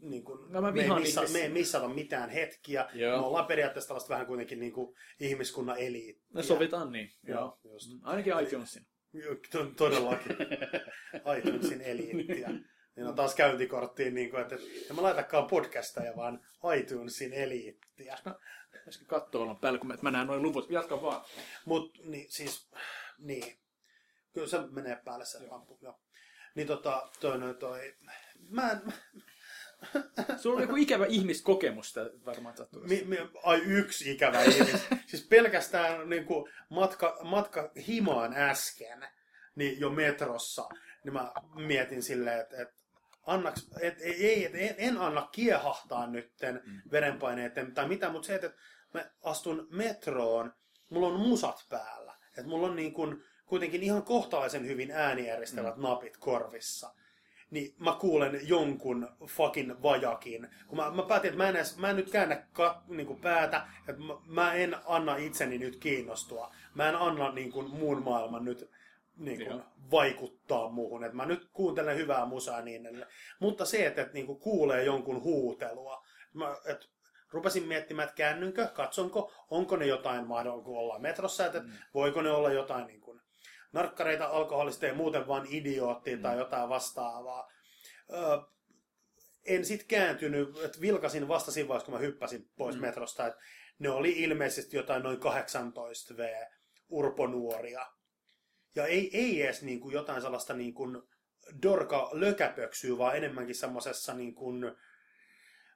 niin kuin, No mä me, ei ihmisiä. me ei missata mitään hetkiä. Joo. Me ollaan periaatteessa tällaista vähän kuitenkin niin kuin ihmiskunnan eliittiä. No sovitaan niin. Joo, Joo. just. Mm, Ainakin iTunesin. Todellakin. iTunesin eliittiä. Niin on taas käyntikorttiin, niin kuin, että en mä laitakaan podcasteja, vaan iTunesin eliittiä. Äsken katsoa olla päällä, kun mä- näen noin luvut. Jatka vaan. Mut niin, siis, niin. Kyllä se menee päälle se lamppu, joo. Niin tota, toi, toi, toi. Mä en, Sulla on joku ikävä ihmiskokemus varmaan sattuu. mi, mi, ai yksi ikävä ihmis. siis pelkästään niin kuin matka, matka himaan äsken, niin jo metrossa, niin mä mietin silleen, että et, annaks, et, ei, et, en, en anna kiehahtaa nytten verenpaineiden tai mitä, mutta se, että et mä astun metroon, mulla on musat päällä. Että mulla on niin kuin, kuitenkin ihan kohtalaisen hyvin äänieristävät napit korvissa. Niin mä kuulen jonkun fucking vajakin. Kun mä, mä päätin, että mä en, edes, mä en nyt käännä ka, niin kuin päätä, että mä, mä en anna itseni nyt kiinnostua. Mä en anna niin kuin, muun maailman nyt niin kuin, vaikuttaa muuhun. Että mä nyt kuuntelen hyvää musaa niin edelleen. Mutta se, että, että niin kuin, kuulee jonkun huutelua, mä, että rupesin miettimään, että käännynkö, katsonko, onko ne jotain mahdollista, ollaan metrossa, että mm. voiko ne olla jotain niin narkkareita, alkoholista ja muuten vaan idioottia mm. tai jotain vastaavaa. Ö, en sit kääntynyt, että vilkasin vasta siinä vaiheessa, kun mä hyppäsin pois mm. metrosta, että ne oli ilmeisesti jotain noin 18 V urponuoria. Ja ei, ei edes niin kuin jotain sellaista niin kuin dorka lökäpöksyä, vaan enemmänkin semmoisessa niin kuin,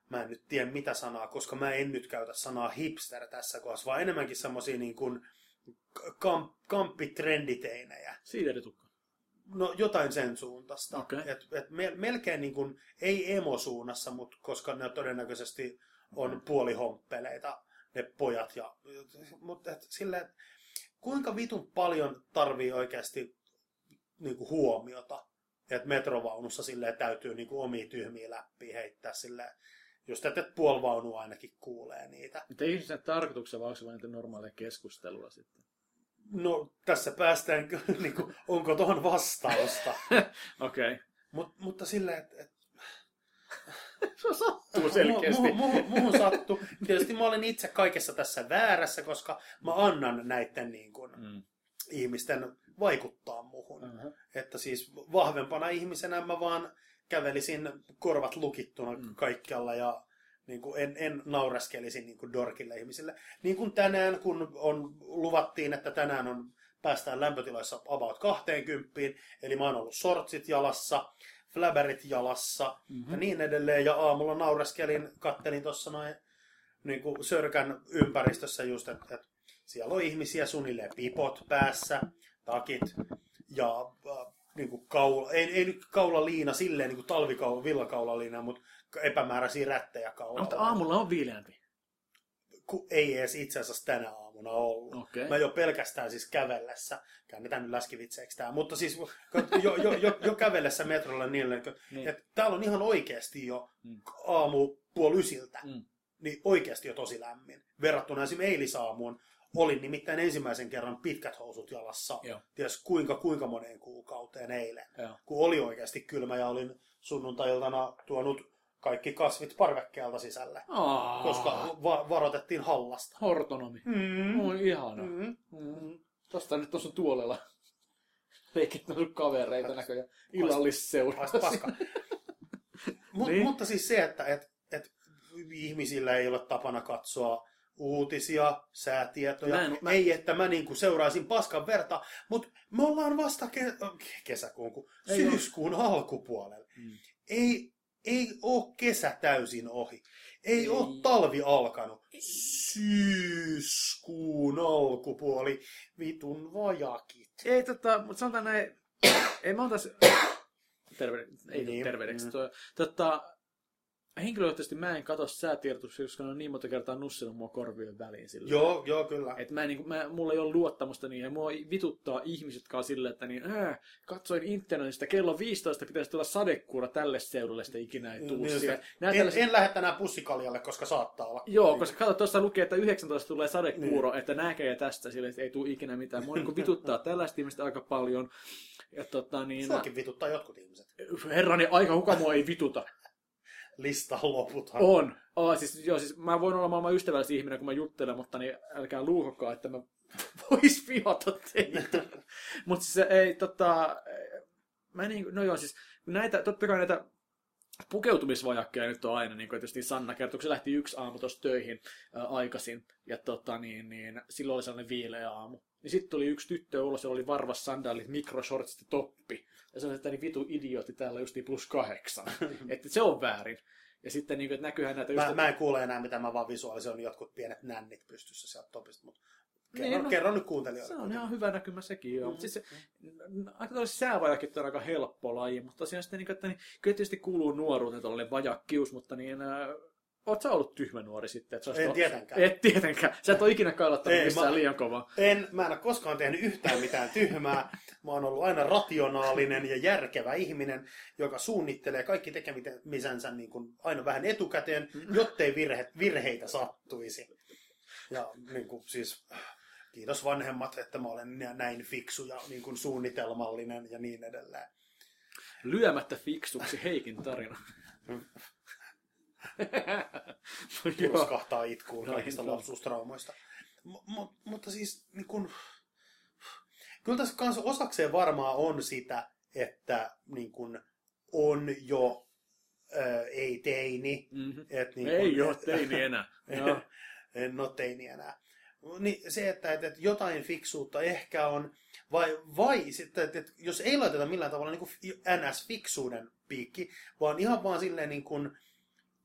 mä en nyt tiedä mitä sanaa, koska mä en nyt käytä sanaa hipster tässä kohdassa, vaan enemmänkin semmoisia niin kuin kamp, kamppitrenditeinejä. Siideritukka. No jotain sen suuntaista. Okei. Et, et me, melkein niin kuin, ei emosuunnassa, mutta koska ne todennäköisesti on puolihomppeleita, ne pojat. Ja, mutta et, silleen, et, kuinka vitun paljon tarvii oikeasti niin kuin huomiota, että metrovaunussa silleen täytyy niin kuin omia tyhmiä läppiä heittää silleen, just että et puoli vaunua ainakin kuulee niitä. Mutta ei sen tarkoituksena, vaan onko se vain normaalia keskustelua sitten? No tässä päästään, niin kuin, onko tuohon vastausta. Okei. Okay. Mut, mutta silleen, että et, Se sattuu selkeästi. Mu- mu- mu- muuhun sattuu. Tietysti mä olen itse kaikessa tässä väärässä, koska mä annan näiden niin kuin, Mm. ihmisten vaikuttaa muhun. Uh-huh. Että siis vahvempana ihmisenä mä vaan kävelisin korvat lukittuna Mm. kaikkialla ja niin kuin en, en naureskelisi niin kuin dorkille ihmisille. Niin kuin tänään, kun on, luvattiin, että tänään on, päästään lämpötiloissa about 20, eli mä oon ollut sortsit jalassa, flaberit jalassa Mhm. ja niin edelleen. Ja aamulla naureskelin, kattelin tuossa noin niin kuin sörkän ympäristössä just, että, että siellä on ihmisiä suunnilleen pipot päässä, takit ja äh, niin kuin kaula, ei, ei nyt kaulaliina silleen niin kuin talvikaula, villakaulaliina, mutta epämääräisiä rättejä kaulalla. Mutta aamulla on viileämpi. Ku, ei edes itse asiassa tänä aamuna ollut. Okei. Mä jo pelkästään siis kävellessä, käännetään nyt läskivitseeksi tää, mutta siis jo, jo, jo, jo kävellessä metrolla niin, että Niin. että täällä on ihan oikeasti jo Mm. aamu puoli ysiltä, Mm. niin oikeasti jo tosi lämmin. Verrattuna esimerkiksi eilisaamuun, olin nimittäin ensimmäisen kerran pitkät housut jalassa, Joo. ties kuinka, kuinka moneen kuukauteen eilen. Joo. Kun oli oikeasti kylmä ja olin sunnuntailtana tuonut kaikki kasvit parvekkeelta sisälle, Aa, koska va- varoitettiin hallasta. Hortonomi. Mm. Oi ihana. Mm. Mm. Tosta nyt tuossa tuolella. On sun kavereita näköjään. Illallisseura. Paska. Mut, Niin. Mutta siis se, että et, et ihmisillä ei ole tapana katsoa uutisia, säätietoja. Mä en- mä- Ei, että mä niinku seuraisin paskan verta, mutta me ollaan vasta ke- kesäkuun, kun Ei syyskuun alkupuolella. Mm. Ei, ei ole kesä täysin ohi. Ei, Ei. ole talvi alkanut. Syyskuun alkupuoli. Vitun vajakit. Ei tota, mutta sanotaan näin, ei mä otais, terveyden, ei Niin. terveydeksi, mm. tota, henkilökohtaisesti mä en katso säätiedotuksia, koska ne on niin monta kertaa nussinut mua korvien väliin sillä. Joo, joo, kyllä. Et mä, en, niin, mä, mulla ei ole luottamusta niihin, ja mua vituttaa ihmiset, jotka on silleen, että niin, äh, katsoin internetistä, kello 15 pitäisi tulla sadekuura tälle seudulle, sitä ikinä ei tuu. Niin, en, tällaiset- en lähde tänään pussikaljalle, koska saattaa olla. Joo, koska kato, tuossa lukee, että 19 tulee sadekuuro, Niin. että näkee tästä sille, että ei tule ikinä mitään. Mua niin vituttaa tällaista ihmistä aika paljon. Ja tota, niin, Suokin vituttaa jotkut ihmiset. herrani aika kuka mua ei vituta. Lista loputhan. On. Oh, siis, joo, siis mä voin olla maailman ystävällisin ihminen, kun mä juttelen, mutta niin älkää luuhokaa, että mä vois vihata teitä. mutta siis se ei, tota, mä niin, no joo, siis näitä, totta kai näitä pukeutumisvajakkeja nyt on aina, niin kuin tietysti Sanna kertoi, kun se lähti yksi aamu tuossa töihin ää, aikaisin, ja tota, niin, niin, silloin oli sellainen viileä aamu. Niin sitten tuli yksi tyttö ulos, jolla oli varvas sandaalit, mikroshortsit ja toppi. Ja se oli, että niin vitu idiootti täällä just niin plus kahdeksan. että se on väärin. Ja sitten niin kuin, että näkyyhän näitä just... Mä, mä en kuule enää, mitä mä vaan visualisoin jotkut pienet nännit pystyssä sieltä topista, mutta kerro, Niin, no, kerro nyt kuuntelijoille. Se on ihan hyvä näkymä sekin, joo. Mm. Mm. Siis se, aika tällaiset säävajakin on aika helppo laji, mutta tosiaan sitten, niin, että niin, kyllä tietysti kuuluu nuoruuteen tuollainen vajakkius, mutta niin, äh, oot sä ollut tyhmä nuori sitten? Että En tietenkään. Et tietenkään. Sä et ole ikinä kailottanut Ei, missään mä- liian kovaa. En, mä en ole koskaan tehnyt yhtään mitään tyhmää. Mä oon ollut aina rationaalinen ja järkevä ihminen, joka suunnittelee kaikki tekemisensä niin kuin aina vähän etukäteen, jottei virhe, virheitä sattuisi. Ja niin kuin, siis, kiitos vanhemmat, että mä olen näin fiksu ja niin kuin suunnitelmallinen ja niin edelleen. Lyömättä fiksuksi Heikin tarina. Joo. Puskahtaa itkuun No, kaikista joo. lapsuustraumoista. M- m- mutta siis niin kun, kyllä tässä kanssa osakseen varmaan on sitä, että niin kun, on jo ö, ei teini. Mm-hmm. Et niin Ei kun- ole teini enää. Joo. en ole teini enää. Niin se, että, että, jotain fiksuutta ehkä on, vai, vai sitten, että, että jos ei laiteta millään tavalla niin kuin NS-fiksuuden piikki, vaan ihan vaan silleen niin kuin,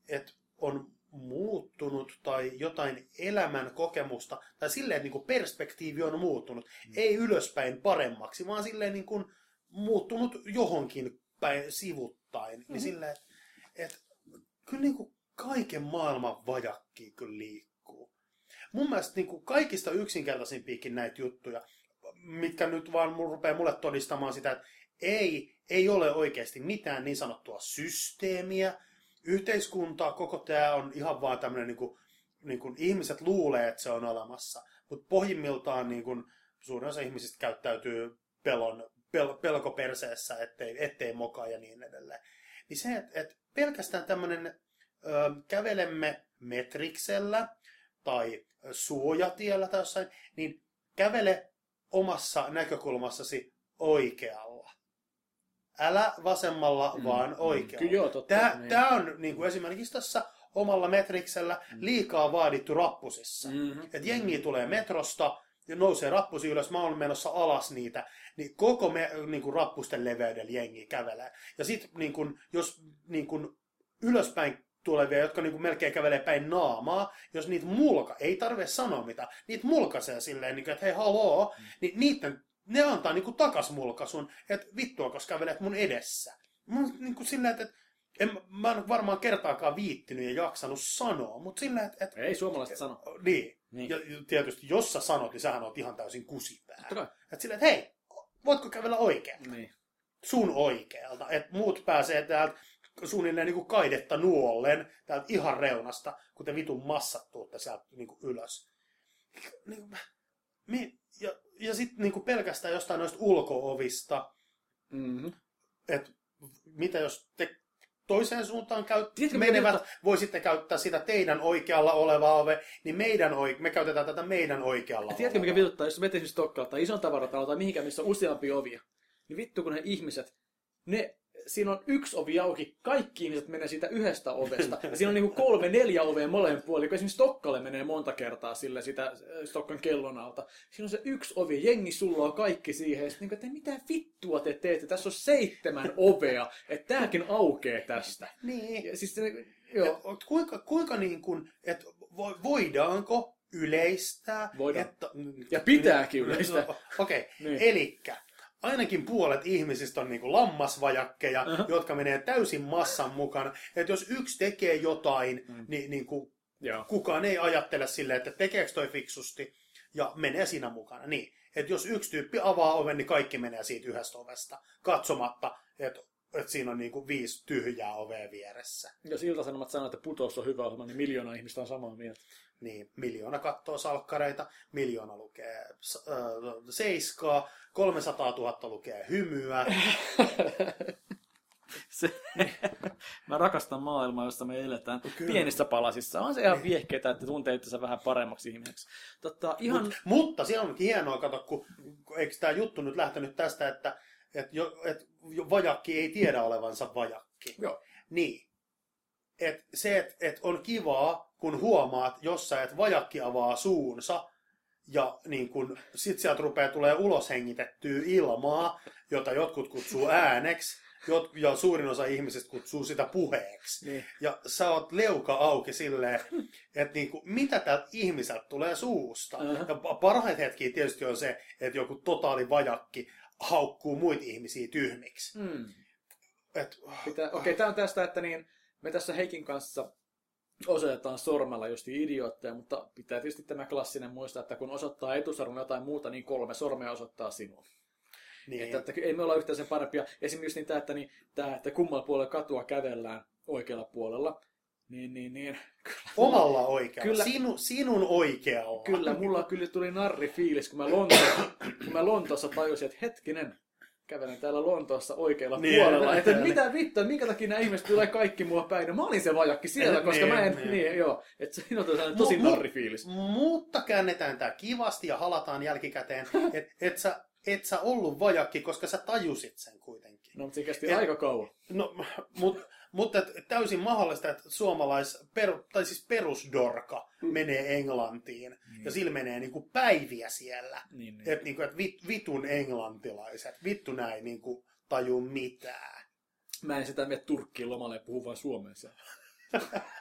että on muuttunut tai jotain elämän kokemusta, tai silleen, että niin kuin perspektiivi on muuttunut. Mm. Ei ylöspäin paremmaksi, vaan silleen niin kuin muuttunut johonkin päin sivuttain. Mm-hmm. Niin silleen, että, että kyllä niin kuin kaiken maailman vajakki kyllä liikkuu. Mun mielestä niin kuin kaikista yksinkertaisimpiakin näitä juttuja, mitkä nyt vaan rupeaa mulle todistamaan sitä, että ei, ei ole oikeasti mitään niin sanottua systeemiä, yhteiskuntaa, koko tämä on ihan vaan tämmöinen, niin kuin, niin kuin ihmiset luulee, että se on olemassa, mutta pohjimmiltaan niin kuin, suurin osa ihmisistä käyttäytyy pelon, pel, pelkoperseessä, ettei, ettei mokaa ja niin edelleen. Niin se, että, että pelkästään tämmöinen kävelemme metriksellä tai suojatiellä tai jossain, niin kävele omassa näkökulmassasi oikealla. Älä vasemmalla, mm, vaan oikealla. Kyllä joo, totta. Tämä, niin. tämä on niin kuin esimerkiksi tässä omalla metriksellä liikaa vaadittu rappusissa. Mhm. Et jengi tulee metrosta ja nousee rappusi ylös, mä oon menossa alas niitä, niin koko me, niin kuin rappusten leveydellä jengi kävelee. Ja sitten niin kuin, jos niin kuin, ylöspäin tulevia, jotka niin kuin, melkein kävelee päin naamaa, jos niitä mulka, ei tarvitse sanoa mitä, niitä mulkaisee silleen, niin kuin, että hei haloo, niin niiden, ne antaa niin kuin, takas mulkaisun, että vittua, koska kävelet mun edessä. Mun, niin kuin, silleen, että en, mä en varmaan kertaakaan viittinyt ja jaksanut sanoa, mutta silleen, että, että Ei suomalaiset sano. niin. Niin. Ja tietysti, jos sä sanot, niin sähän oot ihan täysin kusipää. Että silleen, että hei, voitko kävellä oikein? Niin. Sun oikealta. Että muut pääsee täältä suunnilleen niin kuin kaidetta nuollen täältä ihan reunasta, kun te vitun massat tuutte sieltä niin kuin ylös. Niin kuin, mi, ja ja sitten niin kuin pelkästään jostain noista ulkoovista, Mm-hmm. että mitä jos te toiseen suuntaan käyt, Tiedätkö, menevät, juttu? voisitte käyttää sitä teidän oikealla olevaa ove, niin meidän oik- me käytetään tätä meidän oikealla Ja tiedätkö, mikä vituttaa, jos menet esimerkiksi Stokkalta tai ison tavaratalo tai mihinkään, missä on useampia ovia, niin vittu kun ne ihmiset, ne, siinä on yksi ovi auki, kaikki ihmiset menee siitä yhdestä ovesta. Ja siinä on niinku kolme, neljä ovea molemmin puolin, kun esimerkiksi Stokkalle menee monta kertaa sille sitä äh, Stokkan kellon alta. Siinä on se yksi ovi, jengi sulloo kaikki siihen, ja sitten niinku, että mitä vittua te teette, tässä on seitsemän ovea, että tääkin aukee tästä. Niin. Ja siis se, joo, Et kuinka, kuinka niin kuin, että vo- voidaanko yleistää? Voidaan. Että, Ja pitääkin yleistää. No, Okei, okay. Niin. elikkä ainakin puolet ihmisistä on niin kuin lammasvajakkeja, Aha. jotka menee täysin massan mukana. Että jos yksi tekee jotain, Mm. niin, niin kuin joo. kukaan ei ajattele silleen, että tekeekö toi fiksusti ja menee siinä mukana. Niin, että jos yksi tyyppi avaa oven, niin kaikki menee siitä yhdestä ovesta, katsomatta, että, että siinä on niin kuin viisi tyhjää ovea vieressä. Jos Ilta-Sanomat sanoo, että putous on hyvä ohjelma, niin miljoona ihmistä on samaa mieltä. Niin, miljoona kattoo salkkareita, miljoona lukee äh, seiskaa, 300 000 lukee hymyä. Se, mä rakastan maailmaa, jossa me eletään Kyllä. pienissä palasissa. On se ihan viehkeetä, että tuntee itsensä vähän paremmaksi ihmiseksi. Totta, ihan... Mut, mutta siellä onkin hienoa, kato, kun, kun eikö tämä juttu nyt lähtenyt tästä, että et jo, et jo vajakki ei tiedä olevansa vajakki. Joo. Niin. Et se, että et on kivaa, kun huomaat jossain, että vajakki avaa suunsa, ja niin kun, sit sieltä rupeaa tulee ulos hengitettyä ilmaa, jota jotkut kutsuu ääneksi, jot, ja suurin osa ihmisistä kutsuu sitä puheeksi. Niin. Ja sä oot leuka auki silleen, että niinku, mitä tältä ihmiseltä tulee suusta. Aha. Ja pa- parhaita hetkiä tietysti on se, että joku totaali vajakki haukkuu muita ihmisiä tyhmiksi. Hmm. Et, okei, tämä on tästä, että niin, me tässä Heikin kanssa osoitetaan sormella just idiootteja, mutta pitää tietysti tämä klassinen muistaa, että kun osoittaa etusarvon jotain muuta, niin kolme sormea osoittaa sinua. niin, Että, että ei me olla yhtään sen parempia. Esimerkiksi niin tämä, että, niin, tämä, että kummalla puolella katua kävellään oikealla puolella, niin, niin, niin kyllä, omalla oikealla. Kyllä. Sinu, sinun oikealla. kyllä mulla kyllä tuli narri fiilis, kun mä, Lonto, kun mä Lontoossa tajusin, että hetkinen, kävelen täällä Lontoossa oikealla Niin. puolella. Että mitä vittua, minkä takia nämä ihmiset tulee kaikki mua päin? No, mä olin se vajakki siellä, koska Niin, mä en, niin. niin, joo. Että siinä on sellainen tosi Mu- mu- narrifiilis. Mutta käännetään tämä kivasti ja halataan jälkikäteen, että et sä, et sä ollut vajakki, koska sä tajusit sen kuitenkin. No, mutta se kesti Et- aika kauan. No, mut, mutta täysin mahdollista, että suomalais, per, tai siis perusdorka menee Englantiin ja sillä menee niinku päiviä siellä. Niin, niin. Että niinku, et vit, vitun englantilaiset, vittu näin niinku taju mitään. Mä en sitä mene Turkkiin lomalle ja puhu vain suomea siellä.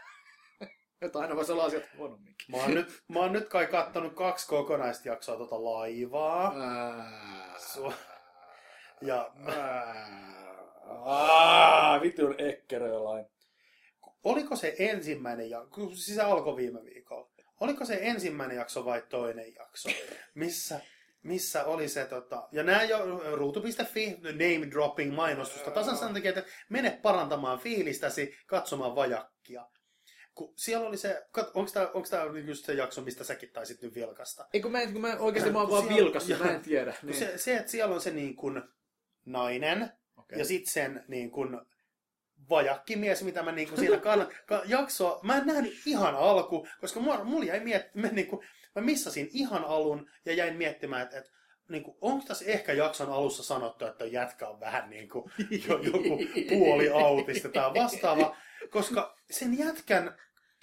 Että aina voisi olla asiat huonomminkin. Mä oon, nyt, mä oon nyt kai kattonut kaksi kokonaista jaksoa tota laivaa. Ää, Su- Ja Aa, vitun ekkerölain. oliko se ensimmäinen jakso, siis se alkoi viime viikolla. Oliko se ensimmäinen jakso vai toinen jakso, missä, missä oli se, tota, ja nämä jo ruutu.fi, name dropping mainostusta, tasan sen takia, että mene parantamaan fiilistäsi, katsomaan vajakkia. Kun siellä oli se, onko tämä, just se jakso, mistä säkin taisit nyt vilkasta? Ei kun mä, en, kun mä oikeasti mä oon vaan vilkassa, mä en tiedä. Niin. Se, se, että siellä on se niin kuin nainen, Okei. ja sitten sen niin kuin vajakki mies, mitä mä niinku siinä kann, ka, jaksoa, mä en nähnyt ihan alku, koska mulla, mulla jäi miet, mä, niinku, mä missasin ihan alun ja jäin miettimään, että et, niinku, onko tässä ehkä jakson alussa sanottu, että jätkä on vähän niinku, jo, joku puoli autista tai vastaava, koska sen jätkän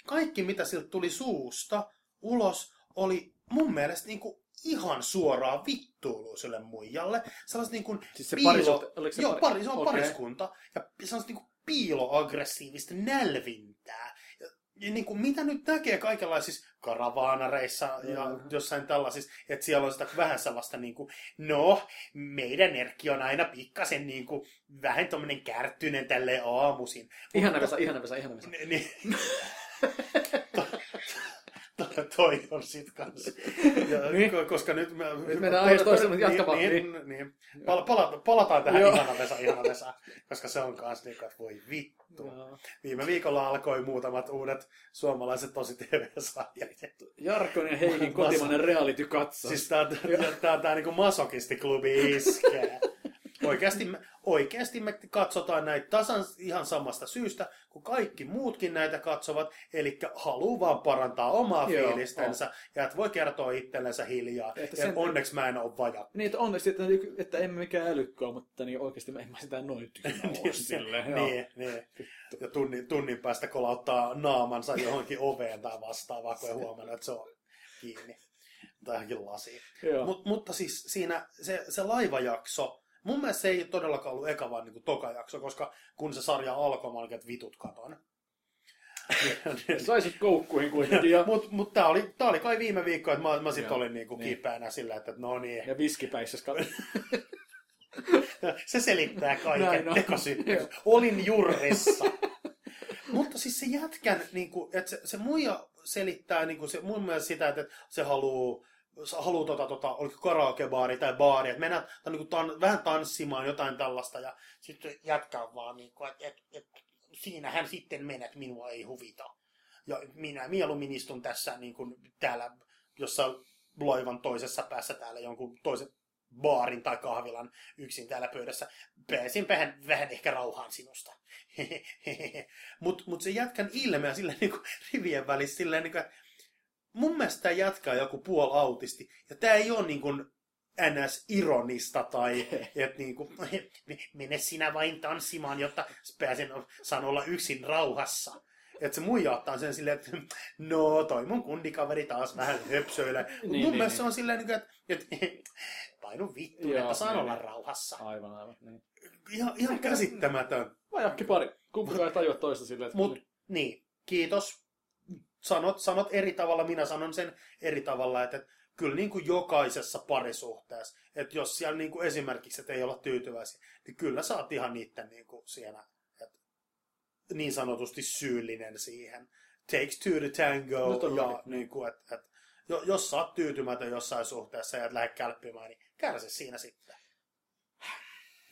kaikki, mitä siltä tuli suusta ulos, oli mun mielestä niinku ihan suoraan vittuilua sille muijalle. Sellaista niin kuin Siis se piilo... parisuhte- oliko se Joo, pari- pari, se on Okei. pariskunta. Ja sellaista niin kuin piiloaggressiivista nälvintää. Ja, ja niin kuin, mitä nyt näkee kaikenlaisissa karavaanareissa ja Mm. jossain tällaisissa, että siellä on sitä vähän sellaista niin kuin, no, meidän Erkki on aina pikkasen niin kuin, vähän tommonen kärttyinen tälleen aamuisin. Ihana Vesa, ihana Vesa, ihana Vesa. Ni- Niin. To- to- toi on sit kans. Ja, Niin. ko- Koska nyt... Me, Nyt mennään aiheesta toiseen, mutta jatka vaan. Niin, niin, niin. Pala, pala, palataan tähän ihana Vesa, ihana Vesa, koska se on kans niin, että voi vittu. Joo. Viime viikolla alkoi muutamat uudet suomalaiset tosi TV-sarjat. Jarkon ja Heikin kotimainen reality katso. Siis tää, tää, tää, tää niinku masokistiklubi iskee. Oikeasti me, oikeasti me katsotaan näitä tasan ihan samasta syystä, kun kaikki muutkin näitä katsovat, eli haluaa vaan parantaa omaa Joo, fiilistensä, ja että voi kertoa itsellensä hiljaa, Että sen- onneksi mä en ole vaja. Niin, että onneksi, että, että emme mikään älykköä, mutta niin oikeasti en mä sitä noin tyhmä ole silleen. joo. niin, niin. Ja tunnin, tunnin päästä kolauttaa naamansa johonkin oveen tai vastaavaan, kun ei huomannut, että se on kiinni. Tai johonkin lasiin. Mut, mutta siis siinä se, se laivajakso, mun mielestä se ei todellakaan ollut eka vaan niin toka jakso, koska kun se sarja alkoi, mä olin, että vitut katon. Saisit koukkuihin kuitenkin. Ja, Mutta mut tää oli, tää oli kai viime viikko, että mä, mä sit Joo. olin niinku Niin. kipeänä sillä, että no niin. ja viskipäissä. Se selittää kaiken. Joo. Olin jurrissa. Mutta siis se jätkän, niinku, että se, se muija selittää niinku, se, mun mielestä sitä, että se haluaa haluaa tota, tota, oliko karaokebaari tai baari, että mennään tai, niinku, tan, vähän tanssimaan jotain tällaista ja sitten jätkää vaan, niinku, että et, et, siinähän sitten menet, minua ei huvita. Ja minä mieluummin istun tässä niin kuin täällä jossain loivan toisessa päässä täällä jonkun toisen baarin tai kahvilan yksin täällä pöydässä. Pääsin vähän, vähän ehkä rauhaan sinusta. Mutta mut se jätkän ilmeä silleen niin kuin rivien välissä silleen, niin kuin, että mun mielestä tämä on joku puolautisti. Ja tämä ei ole niin kuin NS-ironista tai että niin kuin, mene sinä vain tanssimaan, jotta pääsen saan olla yksin rauhassa. Että se muija ottaa sen silleen, että no toi mun kundikaveri taas vähän höpsöilee. Niin, mun niin, mielestä se niin. on silleen, niin että, että painu vittu, Joo, että saan niin, olla niin. rauhassa. Aivan, aivan. Niin. Ihan, ihan käsittämätön. Vajakki pari. Kumpikaan ei tajua toista silleen, että... Mut niin, kiitos. Sanot, sanot eri tavalla, minä sanon sen eri tavalla, että, että kyllä niin kuin jokaisessa parisuhteessa, että jos siellä niin kuin esimerkiksi, että ei olla tyytyväisiä, niin kyllä sä oot ihan niitten niin kuin siinä, että niin sanotusti syyllinen siihen. Takes two to tango, No ja niin kuin, että, että jo- jos sä oot tyytymätön jossain suhteessa ja et lähde kälppimään, niin kärsi siinä sitten.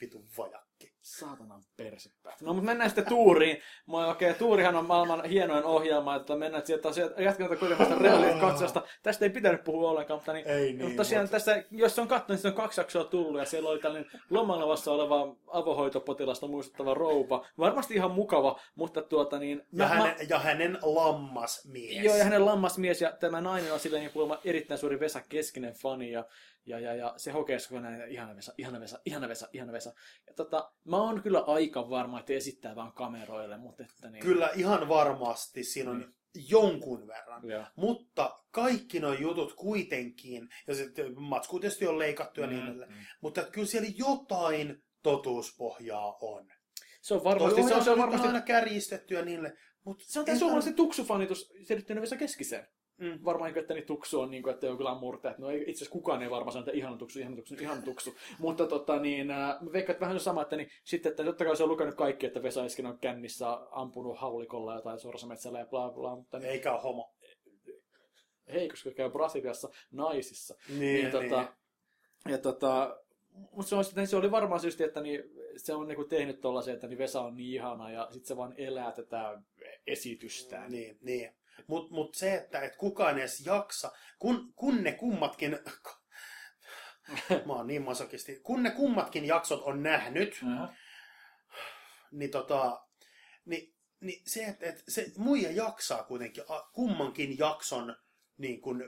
Vitun vajakki. Saatanan persepäät. No, mutta mennään sitten tuuriin. Moi, okei, tuurihan on maailman hienoin ohjelma, että mennään sieltä tosiaan jatketaan kuitenkin reality katsosta. Tästä ei pitänyt puhua ollenkaan, mutta, niin, Ei niin, mutta tosiaan mutta- tässä, jos se on katsonut, niin se on kaksi jaksoa tullut ja siellä oli tällainen lomalevassa oleva avohoitopotilasta muistuttava rouva. Varmasti ihan mukava, mutta tuota niin... Ja, mä- mä- hänen, ja hänen lammasmies. Joo, ja hänen lammasmies ja tämä nainen on silleen niin kuulemma erittäin suuri Vesa Keskinen fani ja, ja, ja, ja se hokee näin, ihana Vesa, ihana Vesa, ihana Vesa, ihana Vesa. Ja tota, mä oon kyllä aika varma, että esittää vaan kameroille, mutta että niin... Kyllä ihan varmasti siinä on jonkun verran. Joo. Mutta kaikki nuo jutut kuitenkin, ja sitten matsku tietysti on leikattu ja niin edelleen, Mm, mm. mutta että kyllä siellä jotain totuuspohjaa on. Se on Toi varmasti, se on, se on varmasti, aina kärjistetty ja niille, mutta se on tämä suomalaisen tuksufanitus selittyneen Vesa Keskiseen. Mm. Varmaan, että niin tuksu on, niin kuin, että on kyllä murteet. No ei, itse asiassa kukaan ei varmaan sano, että ihana tuksu, ihana tuksu, ihana tuksu. Mutta tota, niin, äh, mä veikkaan, että vähän se sama, että niin, sitten, että totta kai se on lukenut kaikki, että Vesa Keskinen on kännissä ampunut haulikolla jotain sorsametsällä ja bla bla, mutta niin, Eikä ole homo. hei, koska käy Brasiliassa naisissa. Niin, Niin, niin. tota, ja tota, mutta se, on, se oli varmaan syystä, että niin, se on niinku tehnyt tollasen, että niin Vesa on niin ihana ja sitten se vaan elää tätä esitystään. Niin, niin. Mutta mut se, että et kukaan edes jaksa, kun, kun ne kummatkin, mä oon niin masokisti, kun ne kummatkin jaksot on nähnyt, Aha. niin tota, niin, niin se, että, että se muija jaksaa kuitenkin a, kummankin jakson niin kuin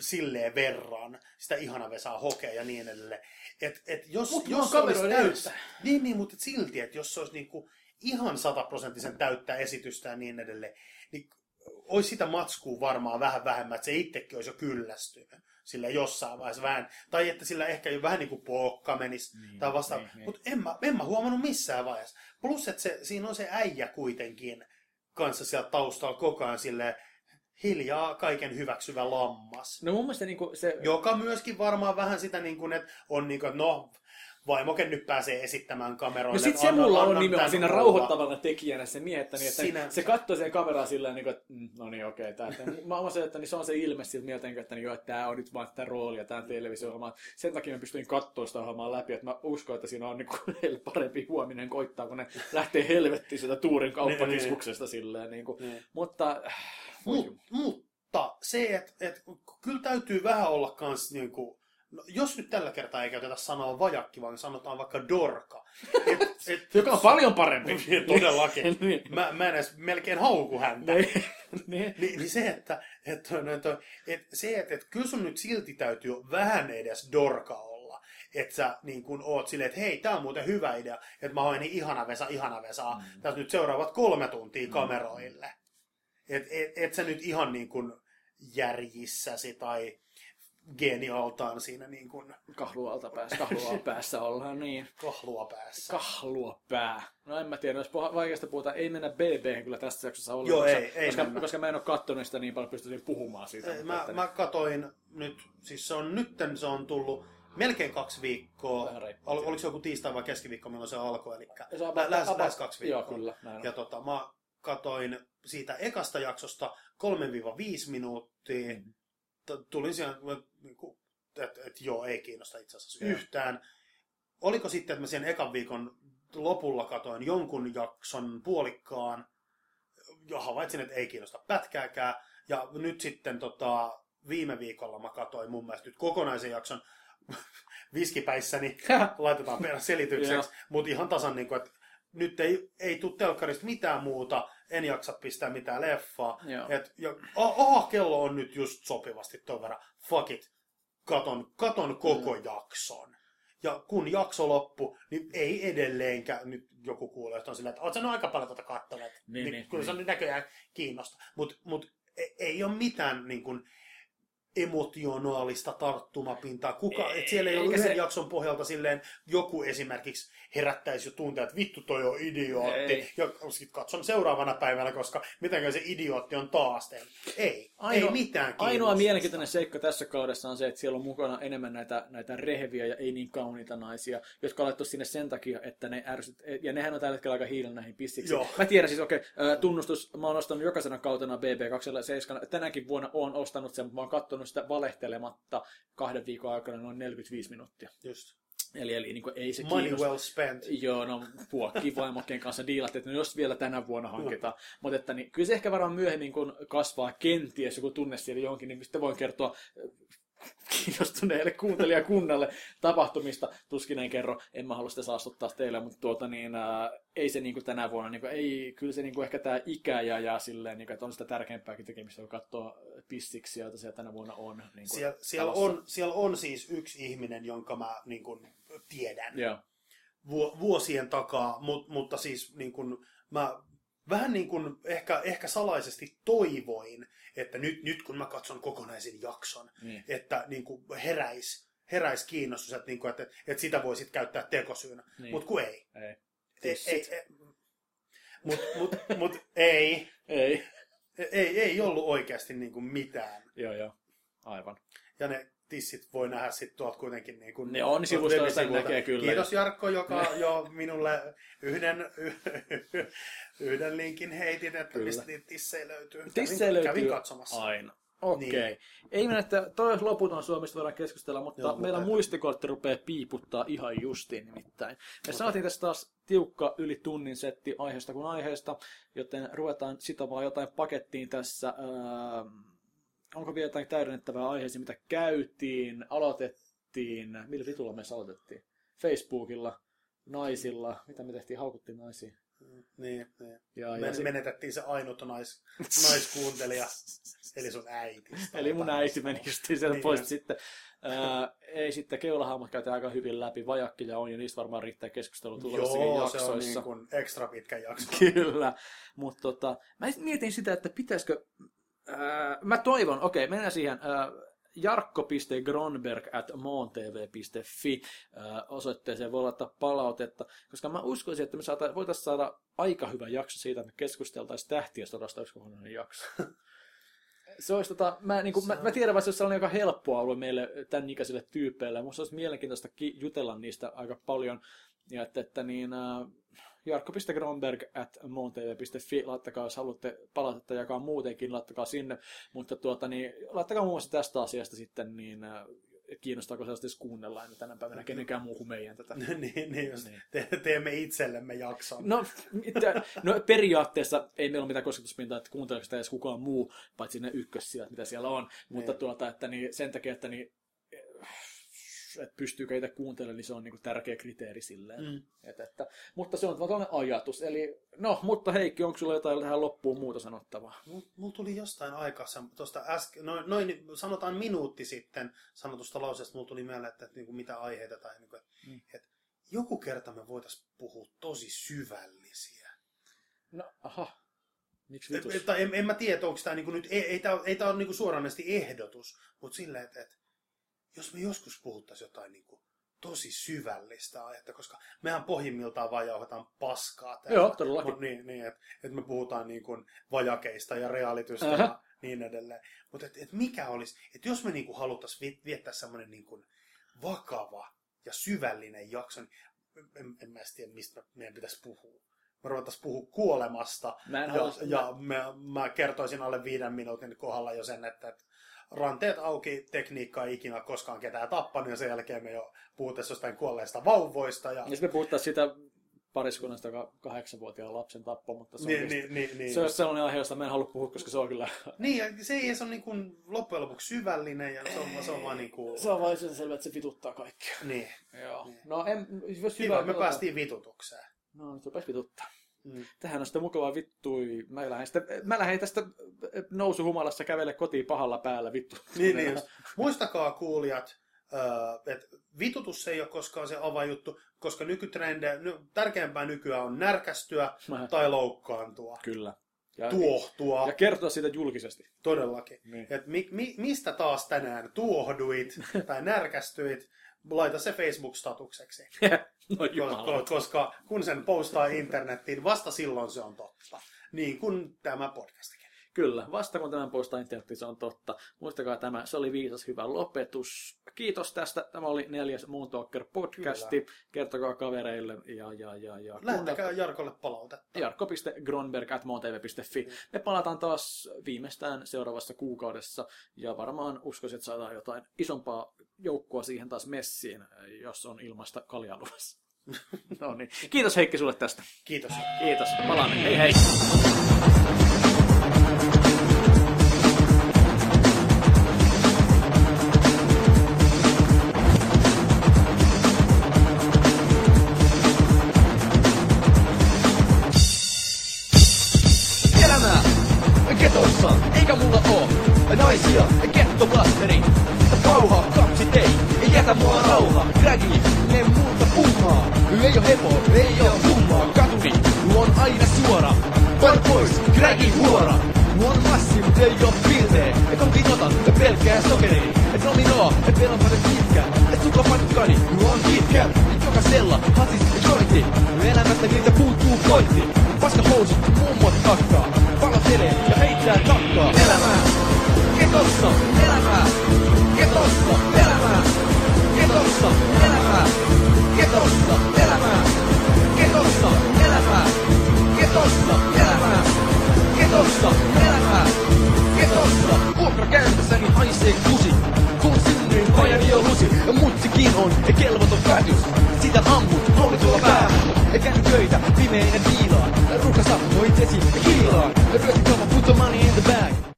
silleen verran sitä ihana Vesaa hokea ja niin edelleen. Et, et jos, Mut jos se olisi täyttä, niin, niin, mutta silti, että jos se olisi niinku ihan sataprosenttisen täyttä esitystä ja niin edelleen, niin olisi sitä matskua varmaan vähän vähemmän, että se itsekin olisi jo kyllästynyt sille jossain vaiheessa vähän. Tai että sillä ehkä jo vähän niin kuin pokka menisi Niin, tai vasta. niin, niin. Mutta en, mä, en mä huomannut missään vaiheessa. Plus, että se, siinä on se äijä kuitenkin kanssa siellä taustalla koko ajan silleen hiljaa kaiken hyväksyvä lammas. No mun mielestä niin kuin se... Joka myöskin varmaan vähän sitä niin kuin, että on niin kuin, että no, vaimoken nyt pääsee esittämään kameroille. No sit se anna- mulla on nimenomaan siinä olla. rauhoittavana tekijänä se miettäni, että Sinä- se katsoo siihen kameraan silleen, niin kuin, että mm, no niin okei, okay, tää, mä oon se, että niin se on se ilme siltä mieltä, niin kuin, että niin, joo, että tää on nyt vaan tätä roolia, tää on televisio Sen takia mä pystyin katsoa sitä ohjelmaa läpi, että mä uskon, että siinä on niin kuin, heille parempi huominen koittaa, kun ne lähtee helvettiin sitä Tuurin kauppakeskuksesta silleen. Niin kuin. Niin. Mutta Mut, mutta se, että et, kyllä täytyy vähän olla kans niinku, no, jos nyt tällä kertaa ei käytetä sanaa vajakki, vaan sanotaan vaikka dorka. Et, et, joka on paljon parempi. Todellakin. niin. Mä, mä en edes melkein hauku häntä. niin. niin. Niin, niin se, että, että, no, että, että, se, että, että kyllä sun nyt silti täytyy vähän edes dorka olla. Että sä niin kun oot silleen, että hei, tää on muuten hyvä idea, että mä hoin niin ihana Vesa, ihana Vesa, mm. tässä nyt seuraavat kolme tuntia kameroille. Et, et, et sä nyt ihan niin kuin järjissäsi tai genialtaan siinä niin kuin Kahlualta päässä, kahlua päässä ollaan, niin. kahlua päässä. Kahlua pää. No en mä tiedä, jos vaikeasta puhutaan, ei mennä BB kyllä tässä jaksossa ollenkaan. Joo, koska, ei- ei koska, mennä. koska mä en ole kattonut sitä niin paljon, pystyisin puhumaan siitä. Ei, Mä, että- mä katoin nyt, siis se on nytten se on tullut melkein kaksi viikkoa. Ol, oliko se joku tiistai vai keskiviikko, milloin se alkoi? Eli Se on lä- lähes, about- lähes kaksi viikkoa. Joo, kyllä. Näin on. Ja tota, mä katoin siitä ekasta jaksosta 3-5 minuuttia. Mm. Tulin siihen, niinku, että et, joo, ei kiinnosta itse asiassa Joo. yhtään. Oliko sitten, että mä sen ekan viikon lopulla katoin jonkun jakson puolikkaan ja havaitsin, että ei kiinnosta pätkääkään. Ja nyt sitten tota, viime viikolla mä katoin mun mielestä nyt kokonaisen jakson viskipäissäni, laitetaan perä Joo. selitykseksi, mutta ihan tasan niin kuin, että nyt ei, ei tule telkkarista mitään muuta, en jaksa pistää mitään leffaa. Joo. Et, ja, aha, kello on nyt just sopivasti ton verran. Fuck it. Katon, katon koko Mm. jakson. Ja kun jakso loppu, niin ei edelleenkään, nyt joku kuulee, että on silleen, että oot sä aika paljon tätä kattoneet. Niin, niin, niin, kyllä se niin. on näköjään kiinnosta. Mutta mut, ei, ei ole mitään niin kuin, emotionaalista tarttumapintaa. Kuka, Ei, et siellä ei ollut yhden se- jakson pohjalta silleen, joku esimerkiksi herättäisi jo tunteet, että vittu toi on idiootti. Ei. Ja sit katson seuraavana päivänä, koska mitenkö se idiootti on taas. Ei, Ainoa- ei mitään Ainoa mielenkiintoinen seikka tässä kaudessa on se, että siellä on mukana enemmän näitä, näitä reheviä ja ei niin kauniita naisia, jotka on laittu sinne sen takia, että ne ärsyt, ja nehän on tällä hetkellä aika hiilen näihin pissiksi. Joo. Mä tiedän siis, okei, okay, tunnustus, mä oon ostanut jokaisena kautena BB27, tänäkin vuonna oon ostanut sen, mutta mä oon kattonut sitä valehtelematta kahden viikon aikana noin 45 minuuttia. Just. Eli, eli niin kuin, ei se Money kiinnosta. well spent. Joo, no puokki vaimokkeen kanssa diilat, että no jos vielä tänä vuonna hankitaan. Mutta että niin, kyllä se ehkä varmaan myöhemmin, kun kasvaa kenties joku tunne siellä johonkin, niin sitten voin kertoa kiinnostuneelle kuuntelijakunnalle tapahtumista. Tuskin en kerro, en mä halua sitä saastuttaa teille, mutta tuota niin, ää, ei se niin kuin tänä vuonna, niin kuin, ei, kyllä se niin kuin ehkä tämä ikä ja, ja silleen, niin kuin, että on sitä tärkeämpääkin tekemistä, kun katsoo pissiksi, joita siellä tänä vuonna on. Niin kuin, Siellä, siellä, talossa. on, siellä on siis yksi ihminen, jonka mä niin kun, tiedän Joo, vu- vuosien takaa, mut, mutta siis niin kun, mä vähän niin kuin ehkä, ehkä salaisesti toivoin, että nyt, nyt kun mä katson kokonaisen jakson, niin. että niin kuin heräisi heräis kiinnostus, että, niin kuin, että, että sitä voisit käyttää tekosyynä. Niin. Mutta kun ei. Ei. ei, Tissit. ei, ei. Mutta mut, mut, ei. Ei. ei. Ei ollut oikeasti niin kuin mitään. Joo, joo. Aivan. Ja ne tissit voi nähdä sitten tuolta kuitenkin niin kuin Ne on webisivuilta. näkee kyllä. Kiitos Jarkko, joka jo minulle yhden, yhden linkin heitit, että Kyllä. mistä niitä tissejä löytyy. Tissejä kävin, löytyy kävin katsomassa. aina. Okei. Okay. Niin. Ei mennä, että toi loputon Suomesta voidaan keskustella, mutta Joo, meillä muistikortti rupeaa piiputtaa ihan justiin nimittäin. Me saatiin tässä taas tiukka yli tunnin setti aiheesta kuin aiheesta, joten ruvetaan sitomaan jotain pakettiin tässä. Öö, onko vielä jotain täydennettävää aiheeseen, mitä käytiin, aloitettiin, millä vitulla me aloitettiin? Facebookilla, naisilla, mitä me tehtiin, haukuttiin naisia. Niin, niin. Ja, ja Men, se, Menetettiin se ainut nais, naiskuuntelija, eli sun äiti. eli mun äiti meni just sieltä Niin, pois ja- sitten. Ää, ei sitten keulahammat käytiin aika hyvin läpi, vajakkeja on ja niistä varmaan riittää keskustelua tulevissakin Joo, se jaksoissa. on niin kuin ekstra pitkä jakso. Kyllä, mutta tota, mä mietin sitä, että pitäisikö, ää, mä toivon, okei, mennään siihen, ää, jarkko.gronberg at moontv.fi ää, osoitteeseen voi laittaa palautetta, koska mä uskoisin, että me saata, voitaisiin saada aika hyvä jakso siitä, että me keskusteltaisiin tähtiä sodasta yksikohdainen jakso. Se olisi tota, mä, niin kuin, mä, mä tiedän, että se olisi aika helppo alue meille tämän ikäisille tyypeille. Musta olisi mielenkiintoista ki- jutella niistä aika paljon. Ja että, että niin, äh, jarkko.gronberg at moontv.fi, laittakaa, jos haluatte palautetta jakaa muutenkin, laittakaa sinne. Mutta tuota, niin, laittakaa muun muassa tästä asiasta sitten, niin äh, kiinnostaako sellaista edes kuunnella aina tänä päivänä kenenkään muuhun meidän tätä. niin, niin, jos Niin. te, teemme itsellemme jakson. No, mitä, no periaatteessa ei meillä ole mitään kosketuspintaa, että kuunteleeko sitä edes kukaan muu, paitsi ne ykkössijat, mitä siellä on. Mutta Niin. tuota, että niin, sen takia, että niin, että pystyykö itse kuuntelemaan, niin se on niin kuin tärkeä kriteeri silleen. Mm. Että, että, mutta se on vaan tällainen ajatus. Eli, no, mutta Heikki, onko sulla jotain tähän loppuun muuta sanottavaa? Mulla mul tuli jostain aikaa tuosta äsken, noin, noin, sanotaan minuutti sitten sanotusta lauseesta, mulla tuli mieleen, että, että niin kuin mitä aiheita tai niin kuin, Mm. että, että joku kerta me voitaisiin puhua tosi syvällisiä. No, aha. Miksi Et, vitus? et, tai en, en mä tiedä, onko tämä niinku nyt, ei, ei tämä ei tää ole niinku suoranaisesti ehdotus, mutta silleen, että, että jos me joskus puhuttaisiin jotain niinku tosi syvällistä aihetta, koska mehän pohjimmiltaan vaan jauhetaan paskaa täällä. Joo, todellakin. Niin, niin että et me puhutaan niin kuin vajakeista ja realitystä Ähä. ja niin edelleen. Mutta et, et mikä olisi, että jos me niin kuin haluttaisiin viettää semmoinen niin kuin vakava ja syvällinen jakso, niin en, en mä tiedä, mistä meidän pitäisi puhua. Me ruvettaisiin puhua kuolemasta Mä en ja, halua... ja me, mä kertoisin alle viiden minuutin kohdalla jo sen, että, että ranteet auki, tekniikka ei ikinä koskaan ketään tappanut ja sen jälkeen me jo puhuttaisiin jostain kuolleista vauvoista. Ja, Jos me puhuttaisiin sitä pariskunnasta, joka kahdeksanvuotiaan lapsen tappoi, mutta se on, niin, just- niin, niin, niin. se on sellainen aihe, josta mä en halua puhua, koska se on kyllä... Niin, ja se ei edes ole niin kuin loppujen lopuksi syvällinen, ja se on, se on vaan niin kuin... Se on vain sen selvä, että se vituttaa kaikkia. Niin. Joo. Niin. No, en, jos Hyvä, me katsotaan- päästiin vitutukseen. No, nyt rupesi vituttaa. Mm. Tähän on sitten mukavaa vittui. Mä lähden, sitä, mä lähden tästä nousuhumalassa kävele kotiin pahalla päällä vittu. Niin, niin just. Muistakaa kuulijat, että vitutus ei ole koskaan se avainjuttu, koska nykytrende, ny, tärkeämpää nykyään on närkästyä Mä- tai loukkaantua, Kyllä. Ja, tuohtua, ja kertoa siitä julkisesti. todellakin. Niin. Et mi, mi, mistä taas tänään tuohduit tai närkästyit, laita se Facebook-statukseksi. no. Koska, koska kun sen postaa internettiin, vasta silloin se on totta. Niin kuin tämä podcastikin. Kyllä, vasta kun tämän poistaa internettiin, se on totta. Muistakaa tämä, se oli viisas hyvä lopetus. Kiitos tästä. Tämä oli neljäs Moon Talker podcasti. Kyllä. Kertokaa kavereille ja, ja, ja, ja Lähettäkää Jarkolle palautetta. jarkko.gronberg.moontv.fi. Me palataan taas viimeistään seuraavassa kuukaudessa ja varmaan uskoisin, että saadaan jotain isompaa joukkoa siihen taas messiin, jos on ilmasta kaljaa luvassa. no niin. Kiitos Heikki sulle tästä. Kiitos. Kiitos. Palaamme. Hei hei.